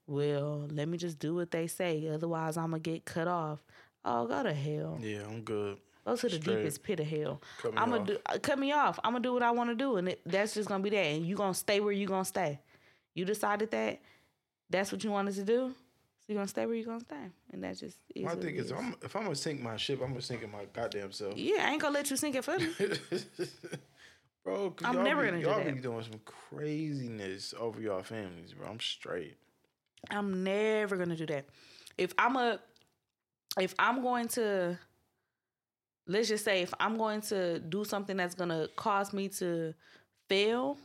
well, let me just do what they say. Otherwise I'm gonna get cut off. Oh, go to hell. yeah, I'm good. Go to the Straight. deepest pit of hell. Cut me I'm gonna off. do uh, cut me off. I'm gonna do what I want to do, and it, that's just gonna be that. And you gonna stay where you gonna stay. You decided that. That's what you wanted to do. So you gonna stay where you're gonna stay, and that just is. My thing it is, I'm, if I'm gonna sink my ship, I'm gonna sink it my goddamn self. Yeah, I ain't gonna let you sink it for me. bro. I'm y'all never be, gonna do y'all that. be doing some craziness over y'all families, bro. I'm straight. I'm never gonna do that. If I'm a, if I'm going to, let's just say, if I'm going to do something that's gonna cause me to fail,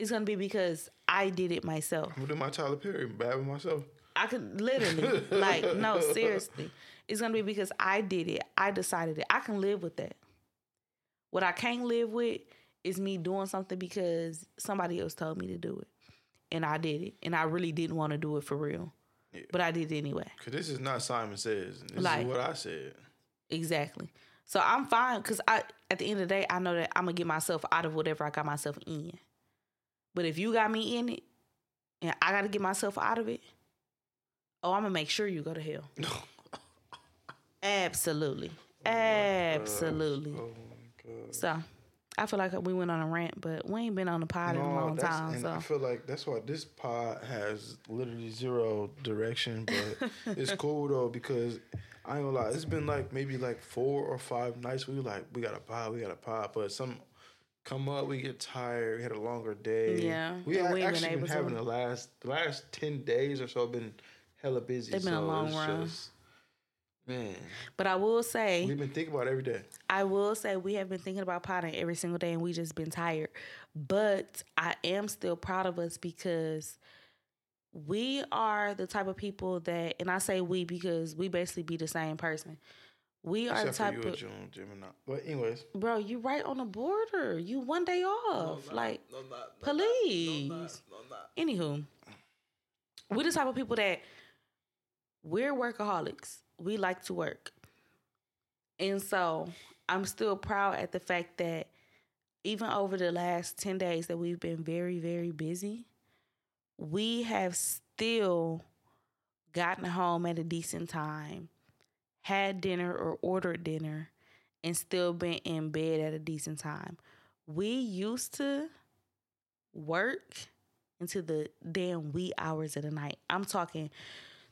it's gonna be because I did it myself. I'm gonna do my Tyler Perry, bad with myself. I could literally, like, no, seriously, it's gonna be because I did it. I decided it. I can live with that. What I can't live with is me doing something because somebody else told me to do it, and I did it, and I really didn't want to do it for real, Yeah. but I did it anyway. Cause this is not Simon says. This Like- is what I said. Exactly. So I'm fine because I at the end of the day I know that I'm gonna get myself out of whatever I got myself in. But if you got me in it and I gotta get myself out of it, oh I'm gonna make sure you go to hell. Absolutely. Absolutely. Oh my god. Oh so I feel like we went on a rant, but we ain't been on the pod in a long time. So I feel like that's why this pod has literally zero direction, but it's cool though because I ain't gonna lie, it's been like maybe like four or five nights we like we got a pod, we got a pod, but some come up, we get tired, we had a longer day. Yeah, we have we ain't been actually been able to. having the last the last ten days or so been hella busy. They've been a long it's run. Just, man, but I will say we've been thinking about it every day. I will say we have been thinking about potting every single day and we just been tired. But I am still proud of us because we are the type of people that and I say we because we basically be the same person. We are Except the type for you, of and June, Gemini. But anyways, bro, you right on the border. You one day off. like no, not, please. Anywho, we're the type of people that we're workaholics. We like to work. And so I'm still proud at the fact that even over the last 10 days that we've been very, very busy, we have still gotten home at a decent time, had dinner or ordered dinner, and still been in bed at a decent time. We used to work into the damn wee hours of the night. I'm talking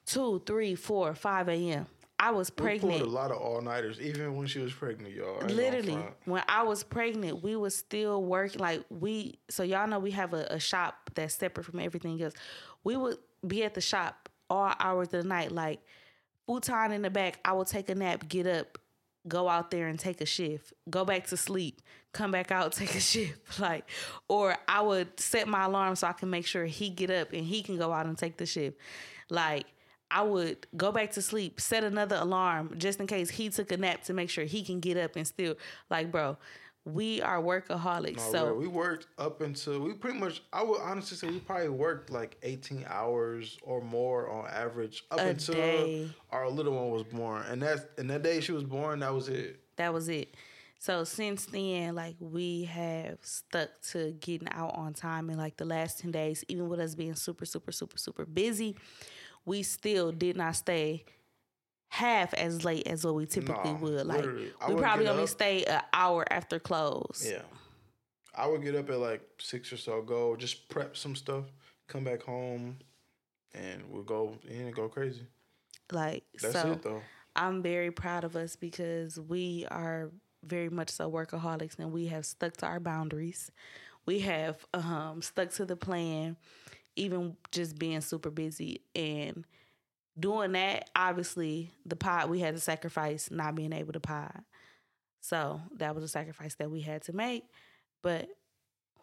two, three, four, five a.m. I was pregnant. We pulled a lot of all nighters, even when she was pregnant, y'all. Gonna Literally, when I was pregnant, we was still working. Like we, so y'all know we have a, a shop that's separate from everything else. We would be at the shop all hours of the night. Like futon in the back, I would take a nap, get up, go out there and take a shift, go back to sleep, come back out, take a shift. Like, or I would set my alarm so I can make sure he get up and he can go out and take the shift. Like. I would go back to sleep, set another alarm just in case he took a nap to make sure he can get up and still like, bro, we are workaholics. No, so we worked up until we pretty much. I would honestly say we probably worked like eighteen hours or more on average up until day. our little one was born, and that's and that day she was born, that was it. that was it. So since then, like we have stuck to getting out on time in like the last 10 days, even with us being super, super, super, super busy, we still did not stay half as late as what we typically Nah, would. Like we probably only up- stay an hour after close. Yeah, I would get up at like six or so, go just prep some stuff, come back home, and we'll go in and go crazy. Like That's so it though. I'm very proud of us because we are very much so workaholics and we have stuck to our boundaries. We have um, stuck to the plan, even just being super busy and doing that. Obviously, the pod we had to sacrifice not being able to pod, so that was a sacrifice that we had to make. But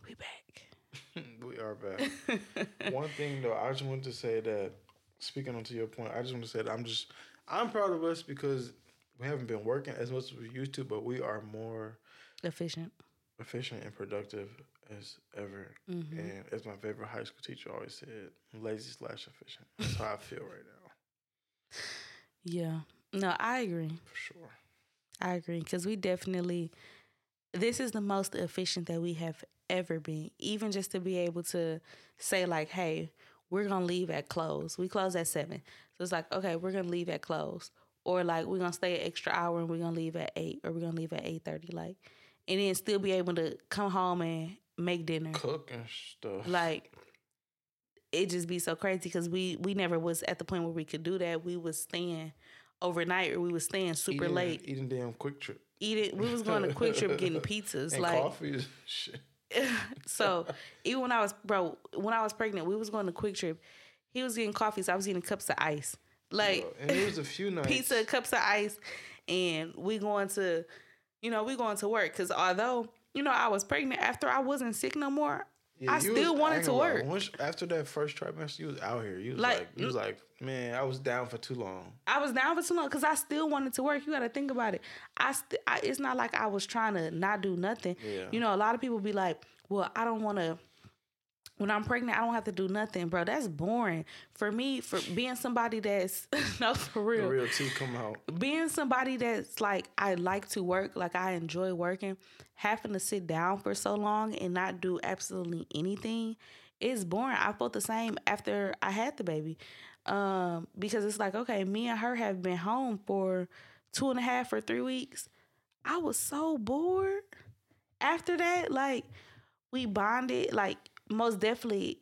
we back. we are back. One thing though, I just wanted to say that speaking onto your point, I just want to say that I'm just I'm proud of us because we haven't been working as much as we used to, but we are more Efficient. efficient and productive as ever. Mhm. And as my favorite high school teacher always said, lazy slash efficient. That's how I feel right now, Yeah. No, I agree. for sure. I agree because we definitely this is the most efficient that we have ever been. Even just to be able to say like, "Hey, we're gonna leave at close. We close at seven, so it's like, okay, we're gonna leave at close, or like we're gonna stay an extra hour and we're gonna leave at eight, or we're gonna leave at eight thirty, like, and then still be able to come home and make dinner. Cook and stuff. Like it just be so crazy because we we never was at the point where we could do that. We was staying overnight or we was staying super eating, late. Eating damn QuikTrip. Eating, we was going to QuikTrip getting pizzas. And like coffee. Shit. so even when I was bro, when I was pregnant, we was going to QuikTrip. He was getting coffees. I was getting cups of ice, like And it was a few nights. pizza, cups of ice, and we going to, you know, we going to work. Because although you know I was pregnant, after I wasn't sick no more, Yeah, I still was- wanted ain't to lie, work. Once, after that first trimester, you was out here. You was Like- like, you was like, man, I was down for too long. I was down for too long because I still wanted to work. You got to think about it. I, st- I it's not like I was trying to not do nothing. Yeah. You know, a lot of people be like, "Well, I don't want to." When I'm pregnant, I don't have to do nothing, bro. That's boring for me. For being somebody that's no for real, The real, tea come out. being somebody that's like I like to work, like I enjoy working, having to sit down for so long and not do absolutely anything is boring. I felt the same after I had the baby. Um, because it's like, okay, me and her have been home for two and a half or three weeks. I was so bored after that. Like we bonded, like most definitely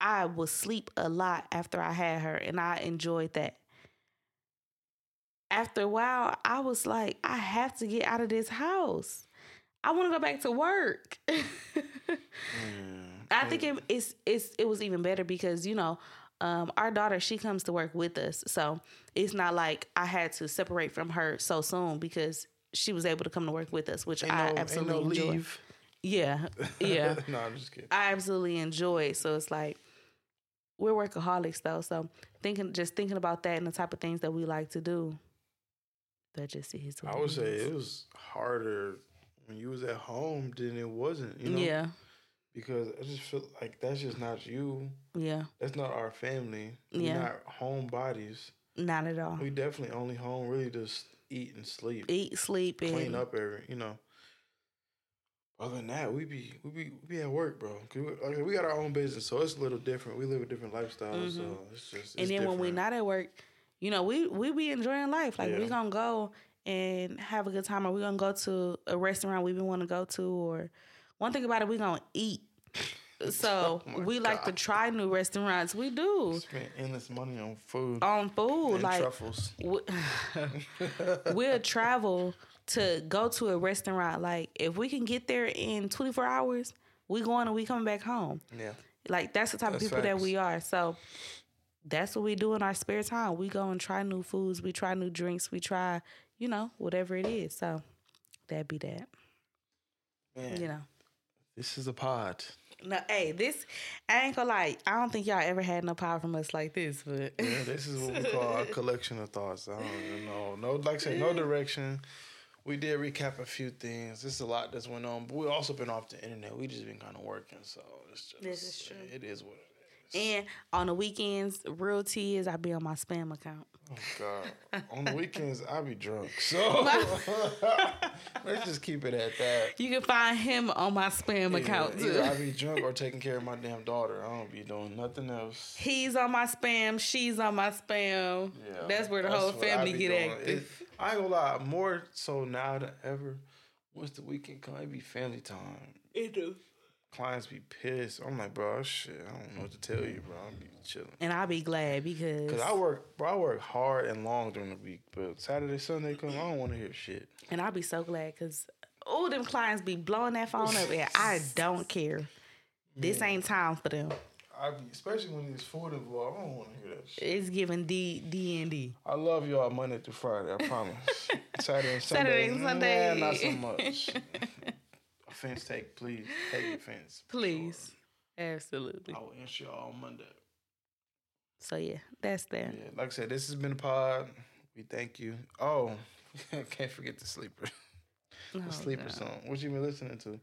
I would sleep a lot after I had her and I enjoyed that after a while, I was like, I have to get out of this house. I want to go back to work. Mm, I think it, it's it's it was even better because you know um, our daughter she comes to work with us, so it's not like I had to separate from her so soon because she was able to come to work with us, which ain't I no, absolutely no enjoy. leave. Yeah, yeah. no, I'm just kidding. I absolutely enjoy it. So it's like we're workaholics though. So thinking just thinking about that and the type of things that we like to do. That just is I would say it was harder when you was at home than it wasn't. You know, Yeah, because I just feel like that's just not you. yeah. That's not our family. Yeah. We're not home bodies. Not at all. We definitely only home really just eat and sleep, Eat, sleep, and clean up every, you know. Other than that, we be we be we be at work, bro. 'Cause we, like, we got our own business, so it's a little different. We live a different lifestyle, so Mhm. it's just. It's and then when we're not at work, you know, we we be enjoying life. Like we gonna go and have a good time, or we gonna go to a restaurant we been want to go to, or one thing about it, we gonna eat. So Oh we like to try new restaurants. We do spend endless money on food on food, like truffles. we- we'll travel to go to a restaurant. Like if we can get there in 24 hours, we going and we coming back home. yeah, Like that's the type That's of people that we are. So that's what we do in our spare time. We go and try new foods. We try new drinks. We try, you know, whatever it is. So that'd be that. man. You know. This is a pod. No, hey, this I ain't gonna lie. I don't think y'all ever had no power from us like this, but Yeah, this is what we call a collection of thoughts. I don't know. No, like I said, no direction. We did recap a few things. There's a lot that's went on, but we also been off the internet. We just been kind of working, so it's just This is true. It is what it is. and on the weekends, real tea is I be on my spam account. Oh God! On the weekends, I be drunk, so let's just keep it at that. You can find him on my spam Yeah, account too. I be drunk or taking care of my damn daughter. I don't be doing nothing else. He's on my spam. She's on my spam. Yeah, that's where the that's whole family get doing. active. It- I ain't gonna lie, more so now than ever. Once the weekend come, it be family time. It do. Clients be pissed. I'm like, bro, shit, I don't know what to tell you, bro. I'm be chilling. And I'll be glad because Cause I work, bro. I work hard and long during the week, but Saturday, Sunday come, I don't want to hear shit. and I'll be so glad because all them clients be blowing that phone up and I don't care. This ain't time for them. I be, especially when there's food involved. I don't want to hear that shit. It's giving D D and D. I love y'all Monday through Friday. I promise. Saturday and Sunday, Saturday and Sunday. nah, not so much. offense take, please take offense. Please. Absolutely. sure. I will answer y'all on Monday. So yeah, that's that. Yeah, like I said, this has been a pod. We thank you. Oh, can't forget the sleeper. Oh, The sleeper no. song. What you been listening to?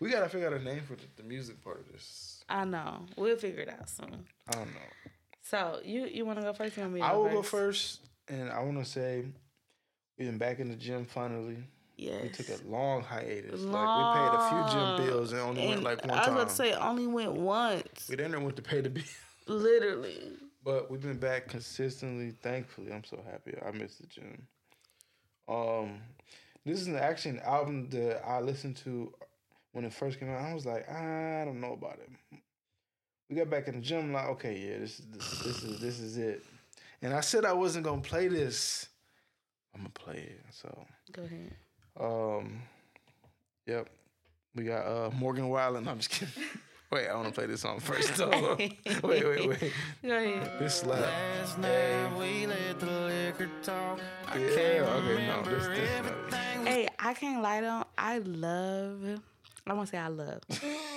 We gotta figure out a name for the, the music part of this. I know. We'll figure it out soon. I don't know. So you you want to go first? You want me I will go first, and I want to say we've been back in the gym finally. Yes. We took a long hiatus. Like we paid a few Long. gym bills and only went like one I was time. about to say only went once. we didn't went to pay the bill, Literally. but we've been back consistently. Thankfully, I'm so happy. I missed the gym. Um, this is actually an album that I listened to when it first came out. I was like, I don't know about it. We got back in the gym, like, okay, yeah, this is this, this is this is it. And I said I wasn't gonna play this I'm gonna play it. So, Go ahead. Um, yep, we got uh Morgan Wallen. I'm just kidding. Wait, I want to play this song first. though. wait, wait, wait. Go ahead. This slap. Last night we let the liquor talk. I Yeah, can't okay, no, remember this- this not- everything. Hey, I can't lie though. I love. I want to say I love.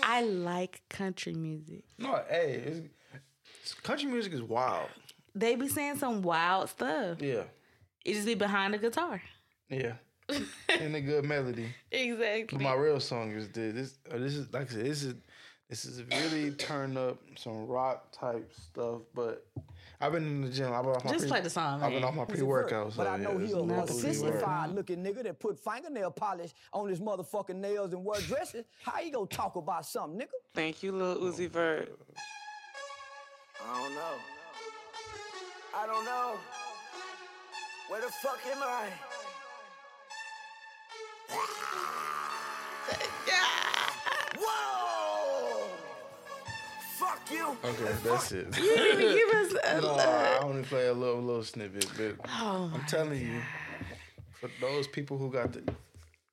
I like country music. No, hey, it's, it's- country music is wild. They be saying some wild stuff. Yeah, It just be behind the guitar. yeah, and a good melody. Exactly. But my real song is this. This, uh, this is like I said. This is this is really turn up some rock type stuff. But I've been in the gym. I've been off my Just pre- play the song, I've been man. off my Who's pre a workout. So but I know yeah, he this a is Not Uzi the Vert. sophisticated looking nigga that put fingernail polish on his motherfucking nails and wear dresses. How you gonna talk about something, nigga? Thank you, little Uzi Vert. I don't know. I don't know. Where the fuck am I? Whoa! Fuck you! Okay, that's it. You didn't even give us a. no, I only play a little little snippet, but Oh I'm telling you, for those people who got the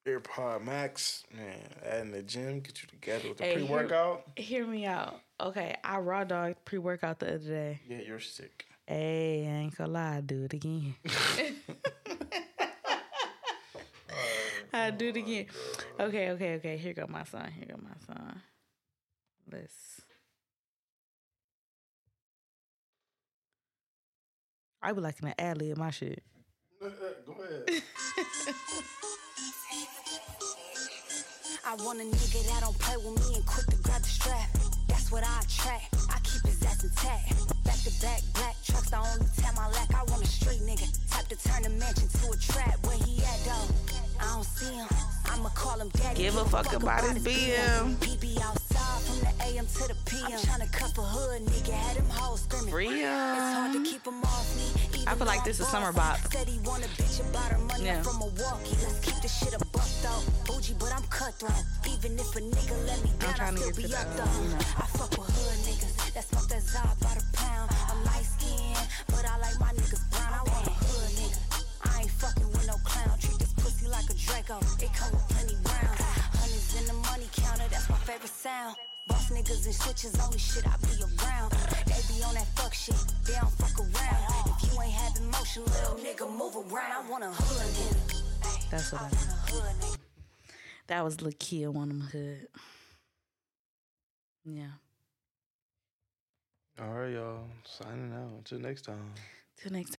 AirPod Max, man, at in the gym, get you together with the Hey, pre workout. Hear me out. Okay, I raw dog pre workout the other day. Yeah, you're sick. Hey, I ain't gonna lie, I do it again. I do it again. Okay, okay, okay. Here go my son. Here go my son. Let's. I be liking the ad lib my shit. Uh, uh, go ahead. I want a nigga that don't play with me and quick to grab the strap. That's what I attract. I keep his ass intact. Back to back, black trucks, the only time I lack. I want a street nigga. Type to turn the mansion to a trap. Where he at though? I don't see him. I'ma call him daddy. Give a fuck about his BM. Outside from the AM to the PM. I'm tryna cuff a hood nigga. Had him hoes screaming. Free It's hard to keep him off me. even I feel like this is summer bop. Said he want a bitch about her money. Yeah. I'm from Milwaukee. Let's keep the shit a buck though. Bougie, but I'm cutthroat. Even if a nigga let me down, I trying to still get be to up though. I fuck with hood niggas that smoke that Zod by the pound. I'm light skinned, but I like my niggas Draco. It come with plenty rounds. Hundreds in the money counter, that's my favorite sound. Boss niggas and switches, only shit I be around. They be on that fuck shit, they don't fuck around. If you ain't having motion, little nigga, move around. I want a hood nigga. That's what I I mean. want a hood nigga. That was Lakeyah one of them hood. Yeah. All right, y'all. Signing out. Until next time. Till next